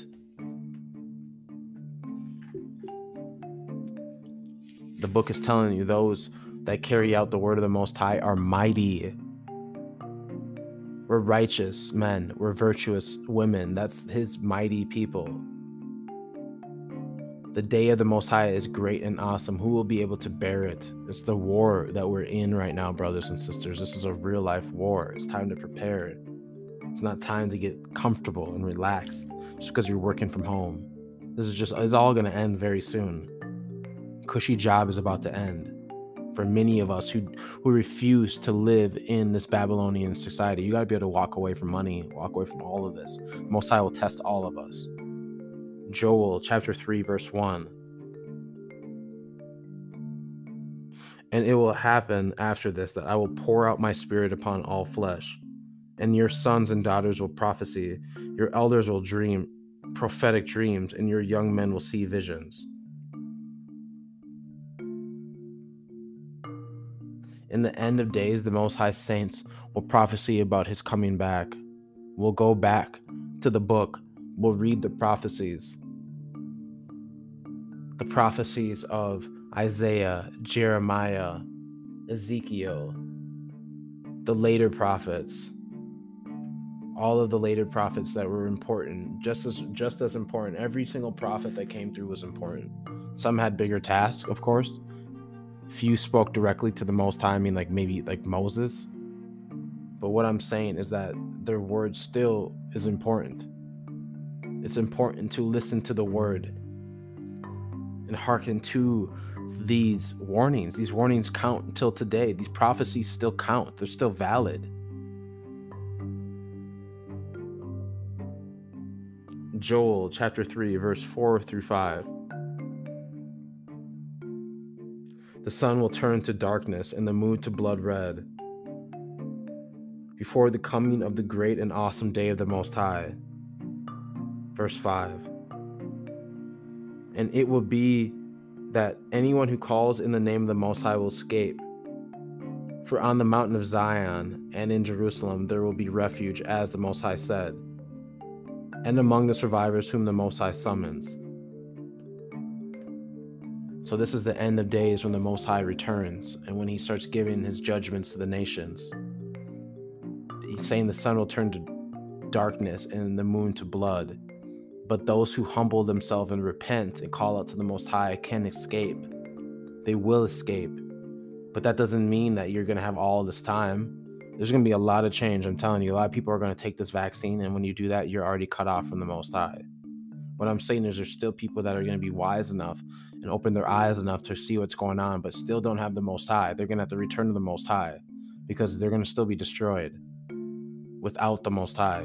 The book is telling you those that carry out the word of the Most High are mighty. We're righteous men, we're virtuous women. That's his mighty people. The day of the Most High is great and awesome. Who will be able to bear it? It's the war that we're in right now, brothers and sisters. This is a real life war. It's time to prepare. It's not time to get comfortable and relax just because you're working from home. This is just, it's all going to end very soon. Cushy job is about to end for many of us who who refuse to live in this Babylonian society. You got to be able to walk away from money, walk away from all of this. Most High will test all of us. Joel chapter 3, verse 1. And it will happen after this that I will pour out my spirit upon all flesh, and your sons and daughters will prophesy, your elders will dream prophetic dreams, and your young men will see visions. In the end of days, the Most High Saints will prophesy about his coming back. We'll go back to the book, we'll read the prophecies the prophecies of Isaiah, Jeremiah, Ezekiel, the later prophets, all of the later prophets that were important, just as just as important. Every single prophet that came through was important. Some had bigger tasks, of course. Few spoke directly to the Most High. I mean, like maybe like Moses. But what I'm saying is that their word still is important. It's important to listen to the word and hearken to these warnings. These warnings count until today. These prophecies still count, they're still valid. Joel chapter 3, verse 4 through 5. The sun will turn to darkness and the moon to blood red before the coming of the great and awesome day of the Most High. Verse 5. And it will be that anyone who calls in the name of the Most High will escape. For on the mountain of Zion and in Jerusalem there will be refuge, as the Most High said, and among the survivors whom the Most High summons. So, this is the end of days when the Most High returns and when he starts giving his judgments to the nations he's saying the sun will turn to darkness and the moon to blood. But those who humble themselves and repent and call out to the Most High can escape. They will escape. But that doesn't mean that you're going to have all this time. There's going to be a lot of change. I'm telling you, a lot of people are going to take this vaccine. And when you do that, you're already cut off from the Most High. What I'm saying is, there's still people that are going to be wise enough and open their eyes enough to see what's going on, but still don't have the Most High. They're going to have to return to the Most High because they're going to still be destroyed without the Most High.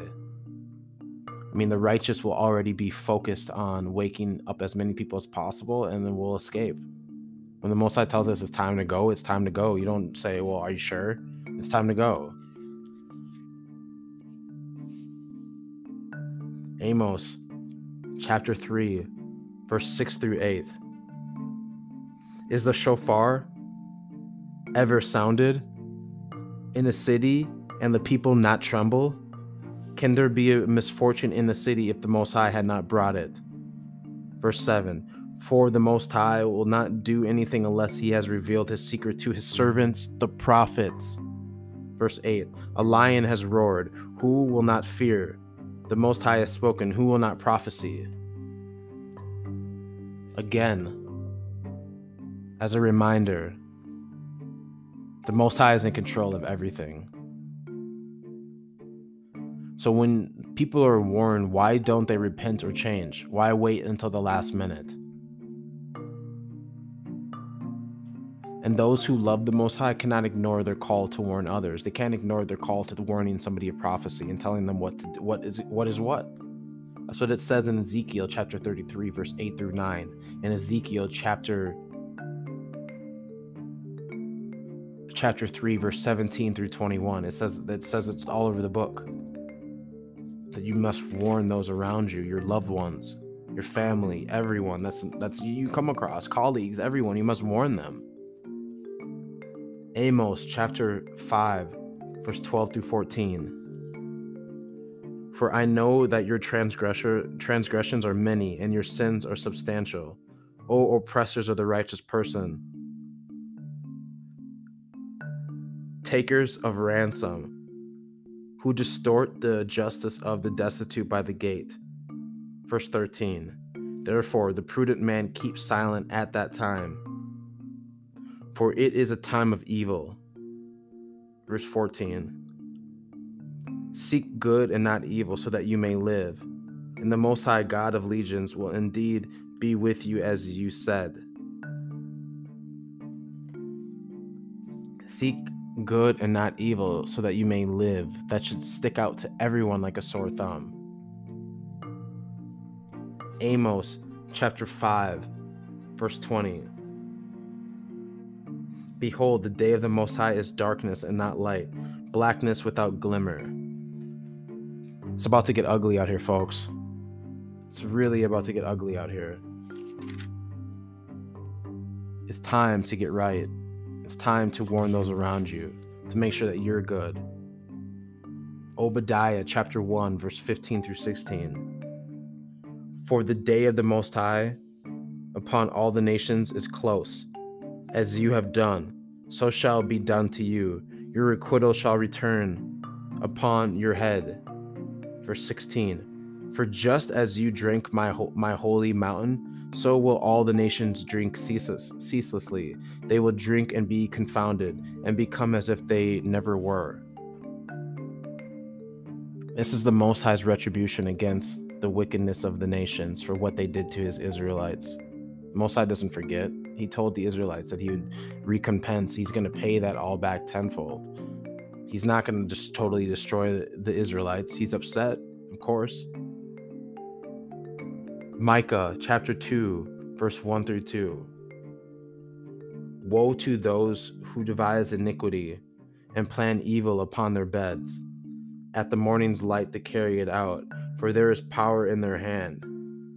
I mean, the righteous will already be focused on waking up as many people as possible and then we'll escape. When the Most High tells us it's time to go, it's time to go. You don't say, Well, are you sure? It's time to go. Amos chapter 3, verse 6 through 8. Is the shofar ever sounded in a city and the people not tremble? Can there be a misfortune in the city if the Most High had not brought it? Verse 7 For the Most High will not do anything unless he has revealed his secret to his servants, the prophets. Verse 8 A lion has roared, who will not fear? The Most High has spoken, who will not prophesy? Again, as a reminder, the Most High is in control of everything. So when people are warned, why don't they repent or change? Why wait until the last minute? And those who love the Most High cannot ignore their call to warn others. They can't ignore their call to warning somebody of prophecy and telling them what to what is what is what. That's what it says in Ezekiel chapter 33, verse 8 through 9, and Ezekiel chapter chapter 3, verse 17 through 21. It says it says it's all over the book that you must warn those around you, your loved ones, your family, everyone that's that's you come across, colleagues, everyone, you must warn them. Amos chapter 5 verse 12 through 14. For I know that your transgressions are many and your sins are substantial. O oppressors of the righteous person, takers of ransom, who distort the justice of the destitute by the gate. Verse 13 Therefore, the prudent man keeps silent at that time, for it is a time of evil. Verse 14 Seek good and not evil, so that you may live. And the Most High God of legions will indeed be with you as you said. Seek good and not evil, so that you may live. That should stick out to everyone like a sore thumb. Amos chapter 5, verse 20. Behold, the day of the Most High is darkness and not light, blackness without glimmer. It's about to get ugly out here, folks. It's really about to get ugly out here. It's time to get right. It's time to warn those around you to make sure that you're good. Obadiah chapter 1, verse 15 through 16. For the day of the Most High upon all the nations is close. As you have done, so shall be done to you. Your requital shall return upon your head. Verse 16. For just as you drank my, ho- my holy mountain, so will all the nations drink ceaseless, ceaselessly. They will drink and be confounded, and become as if they never were. This is the Most High's retribution against the wickedness of the nations for what they did to his Israelites. Most High doesn't forget. He told the Israelites that he would recompense. He's going to pay that all back tenfold. He's not going to just totally destroy the Israelites. He's upset, of course. Micah chapter 2, verse 1 through 2. Woe to those who devise iniquity and plan evil upon their beds. At the morning's light, they carry it out, for there is power in their hand.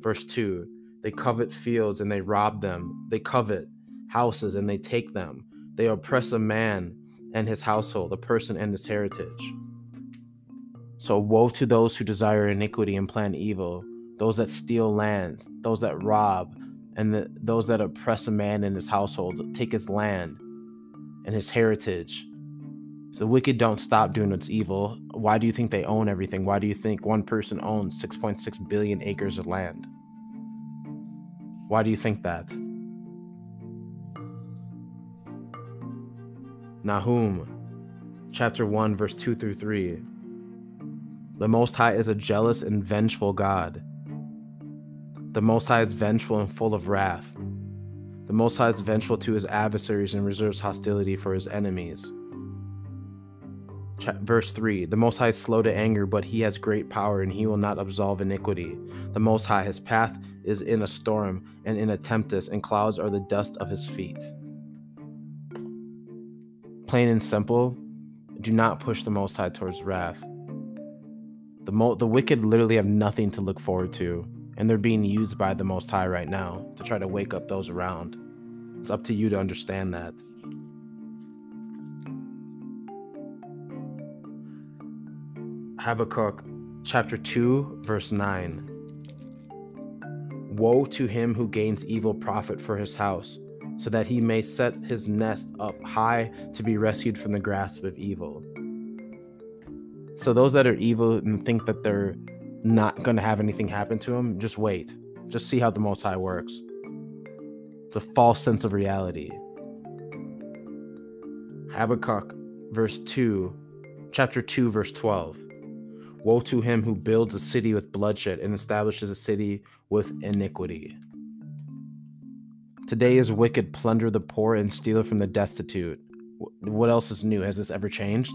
Verse 2 They covet fields and they rob them. They covet houses and they take them. They oppress a man and his household, a person and his heritage. So, woe to those who desire iniquity and plan evil, those that steal lands, those that rob, and the, those that oppress a man and his household, take his land and his heritage. So the wicked don't stop doing what's evil. Why do you think they own everything? Why do you think one person owns 6.6 billion acres of land? Why do you think that? Nahum chapter 1 verse 2 through 3. The Most High is a jealous and vengeful God. The Most High is vengeful and full of wrath. The Most High is vengeful to his adversaries and reserves hostility for his enemies. Verse 3 The Most High is slow to anger, but he has great power, and he will not absolve iniquity. The Most High, his path is in a storm and in a tempest, and clouds are the dust of his feet. Plain and simple, do not push the Most High towards wrath. The, mo- the wicked literally have nothing to look forward to, and they're being used by the Most High right now to try to wake up those around. It's up to you to understand that. Habakkuk chapter 2, verse 9. Woe to him who gains evil profit for his house, so that he may set his nest up high to be rescued from the grasp of evil. So, those that are evil and think that they're not going to have anything happen to him. just wait. Just see how the Most High works. The false sense of reality. Habakkuk, verse 2, chapter 2, verse 12. Woe to him who builds a city with bloodshed and establishes a city with iniquity. Today is wicked plunder the poor and steal from the destitute. What else is new? Has this ever changed?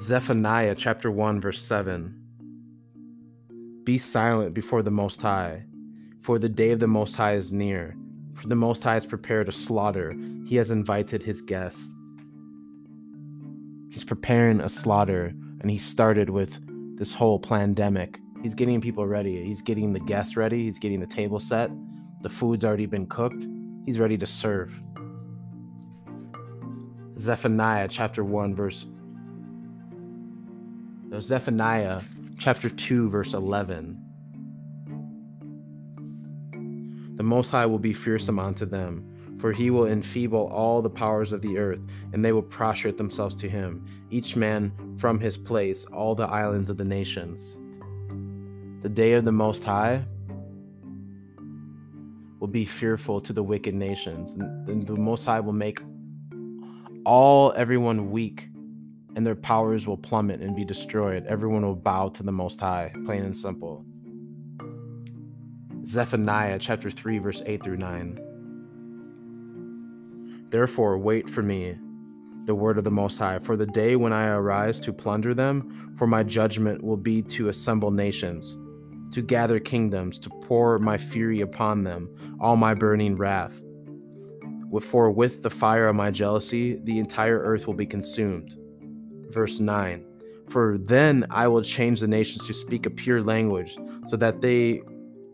Zephaniah chapter 1 verse 7 Be silent before the most high for the day of the most high is near for the Most High has prepared a slaughter. He has invited his guests. He's preparing a slaughter, and he started with this whole pandemic. He's getting people ready. He's getting the guests ready. He's getting the table set. The food's already been cooked. He's ready to serve. Zephaniah chapter 1, verse. Zephaniah chapter 2, verse 11. The Most High will be fearsome unto them, for he will enfeeble all the powers of the earth, and they will prostrate themselves to him, each man from his place, all the islands of the nations. The day of the Most High will be fearful to the wicked nations, and the Most High will make all everyone weak, and their powers will plummet and be destroyed. Everyone will bow to the Most High, plain and simple. Zephaniah chapter 3 verse 8 through 9. Therefore wait for me, the word of the Most High, for the day when I arise to plunder them, for my judgment will be to assemble nations, to gather kingdoms, to pour my fury upon them, all my burning wrath. For with the fire of my jealousy, the entire earth will be consumed. Verse 9 For then I will change the nations to speak a pure language, so that they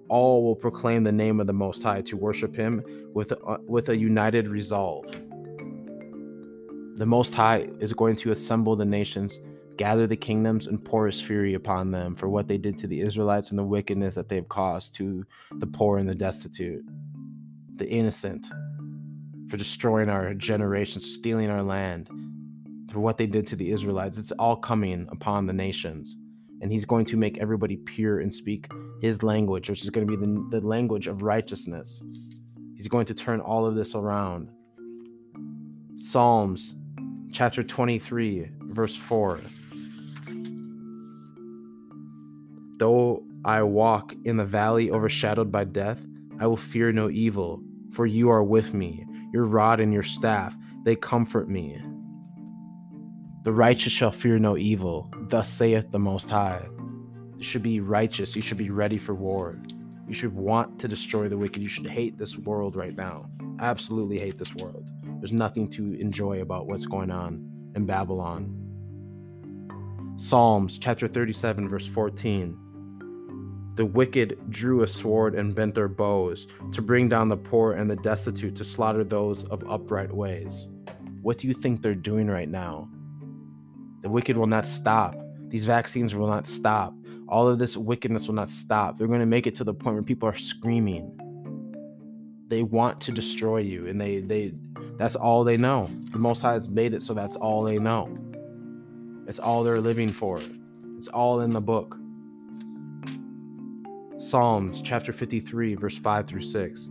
all will proclaim the name of the Most High to worship Him with a, with a united resolve. The Most High is going to assemble the nations, gather the kingdoms, and pour His fury upon them for what they did to the Israelites and the wickedness that they've caused to the poor and the destitute, the innocent, for destroying our generations, stealing our land, for what they did to the Israelites. It's all coming upon the nations and he's going to make everybody pure and speak his language, which is going to be the, the language of righteousness. He's going to turn all of this around. Psalms chapter 23, verse 4. Though I walk in the valley overshadowed by death, I will fear no evil, for you are with me. Your rod and your staff, they comfort me. The righteous shall fear no evil, thus saith the Most High. You should be righteous, you should be ready for war. You should want to destroy the wicked. You should hate this world right now. Absolutely hate this world. There's nothing to enjoy about what's going on in Babylon. Psalms chapter 37, verse 14. The wicked drew a sword and bent their bows to bring down the poor and the destitute to slaughter those of upright ways. What do you think they're doing right now? The wicked will not stop. These vaccines will not stop. All of this wickedness will not stop. They're going to make it to the point where people are screaming. They want to destroy you, and they they that's all they know. The Most High has made it so that's all they know. It's all they're living for. It's all in the book. Psalms chapter 53, verse 5 through 6.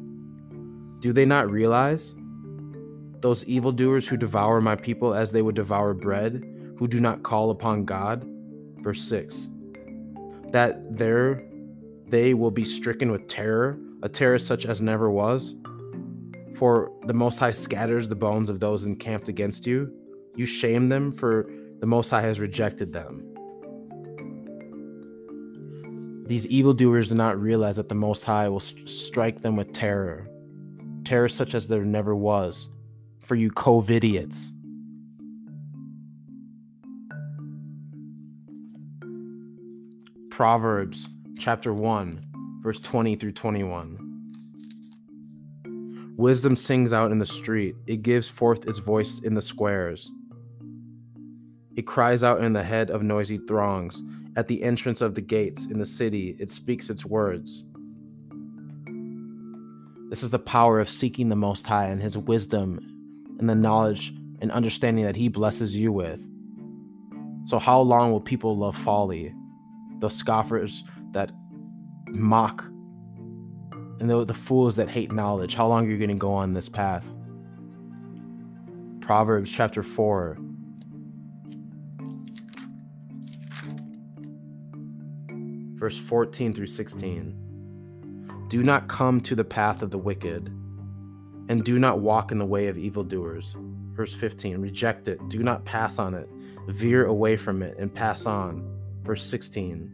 Do they not realize? Those evildoers who devour my people as they would devour bread, who do not call upon God. Verse 6. That there they will be stricken with terror, a terror such as never was. For the Most High scatters the bones of those encamped against you. You shame them, for the Most High has rejected them. These evildoers do not realize that the Most High will st- strike them with terror, terror such as there never was. For you COVIDiots. Proverbs chapter 1, verse 20 through 21. Wisdom sings out in the street, it gives forth its voice in the squares. It cries out in the head of noisy throngs. At the entrance of the gates in the city, it speaks its words. This is the power of seeking the Most High and His wisdom and the knowledge and understanding that He blesses you with. So, how long will people love folly? Those scoffers that mock and the, the fools that hate knowledge. How long are you going to go on this path? Proverbs chapter 4, verse 14 through 16. Do not come to the path of the wicked, and do not walk in the way of evildoers. Verse 15. Reject it, do not pass on it, veer away from it, and pass on. Verse 16.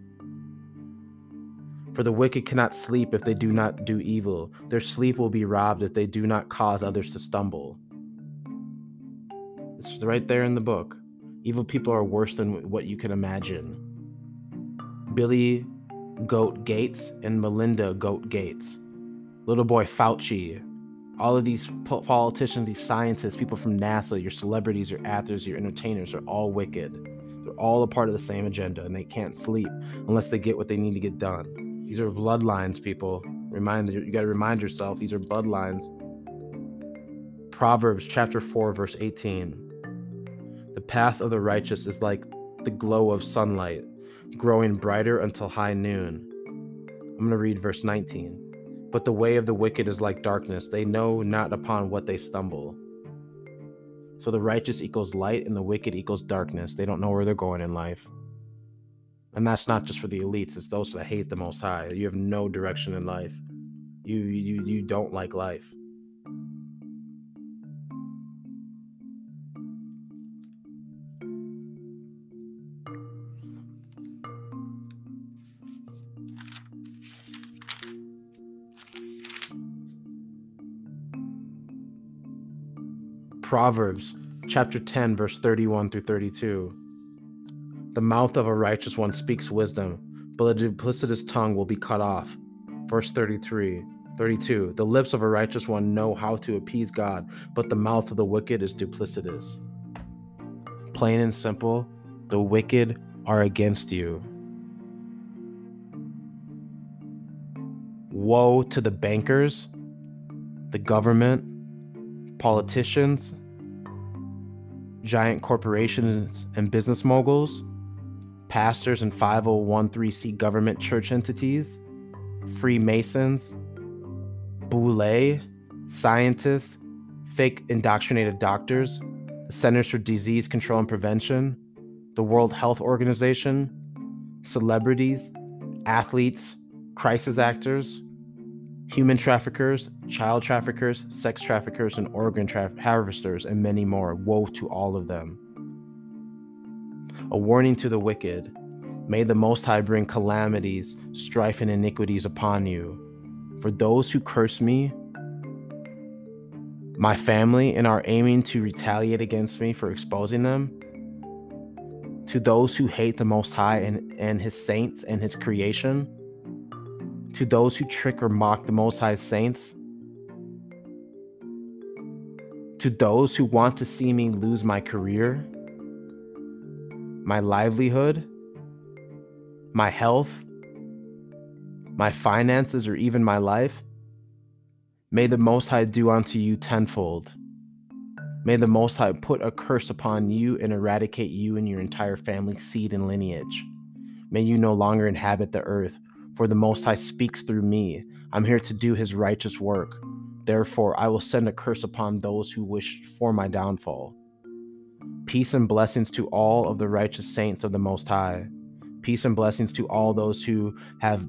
For the wicked cannot sleep if they do not do evil. Their sleep will be robbed if they do not cause others to stumble. It's right there in the book. Evil people are worse than what you can imagine. Billy Goat Gates and Melinda Goat Gates, little boy Fauci, all of these politicians, these scientists, people from NASA, your celebrities, your actors, your entertainers are all wicked. All a part of the same agenda and they can't sleep unless they get what they need to get done. These are bloodlines, people. Remind you got to remind yourself these are bloodlines. Proverbs chapter 4 verse 18. The path of the righteous is like the glow of sunlight growing brighter until high noon. I'm going to read verse 19. But the way of the wicked is like darkness, they know not upon what they stumble. So the righteous equals light and the wicked equals darkness. They don't know where they're going in life. And that's not just for the elites, it's those that hate the most high. You have no direction in life. You you you don't like life. Proverbs chapter 10, verse 31 through 32. The mouth of a righteous one speaks wisdom, but a duplicitous tongue will be cut off. Verse 33. 32. The lips of a righteous one know how to appease God, but the mouth of the wicked is duplicitous. Plain and simple, the wicked are against you. Woe to the bankers, the government, politicians, giant corporations and business moguls, pastors and 501c government church entities, Freemasons, boule, scientists, fake indoctrinated doctors, the Centers for Disease Control and Prevention, the World Health Organization, celebrities, athletes, crisis actors, human traffickers, child traffickers, sex traffickers, and organ tra- harvesters, and many more. Woe to all of them. A warning to the wicked May the Most High bring calamities, strife, and iniquities upon you. For those who curse me, my family, and are aiming to retaliate against me for exposing them, to those who hate the Most High and, and His saints and His creation, to those who trick or mock the Most High's saints, to those who want to see me lose my career, my livelihood, my health, my finances, or even my life, may the Most High do unto you tenfold. May the Most High put a curse upon you and eradicate you and your entire family, seed, and lineage. May you no longer inhabit the earth, for the Most High speaks through me. I'm here to do his righteous work. Therefore, I will send a curse upon those who wish for my downfall. Peace and blessings to all of the righteous saints of the Most High. Peace and blessings to all those who have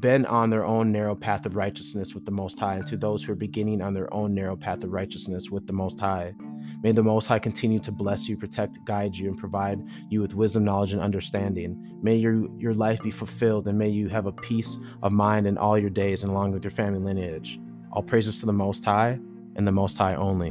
been on their own narrow path of righteousness with the Most High, and to those who are beginning on their own narrow path of righteousness with the Most High. May the Most High continue to bless you, protect, guide you, and provide you with wisdom, knowledge, and understanding. May your, your life be fulfilled, and may you have a peace of mind in all your days and along with your family lineage. All praises to the Most High and the Most High only.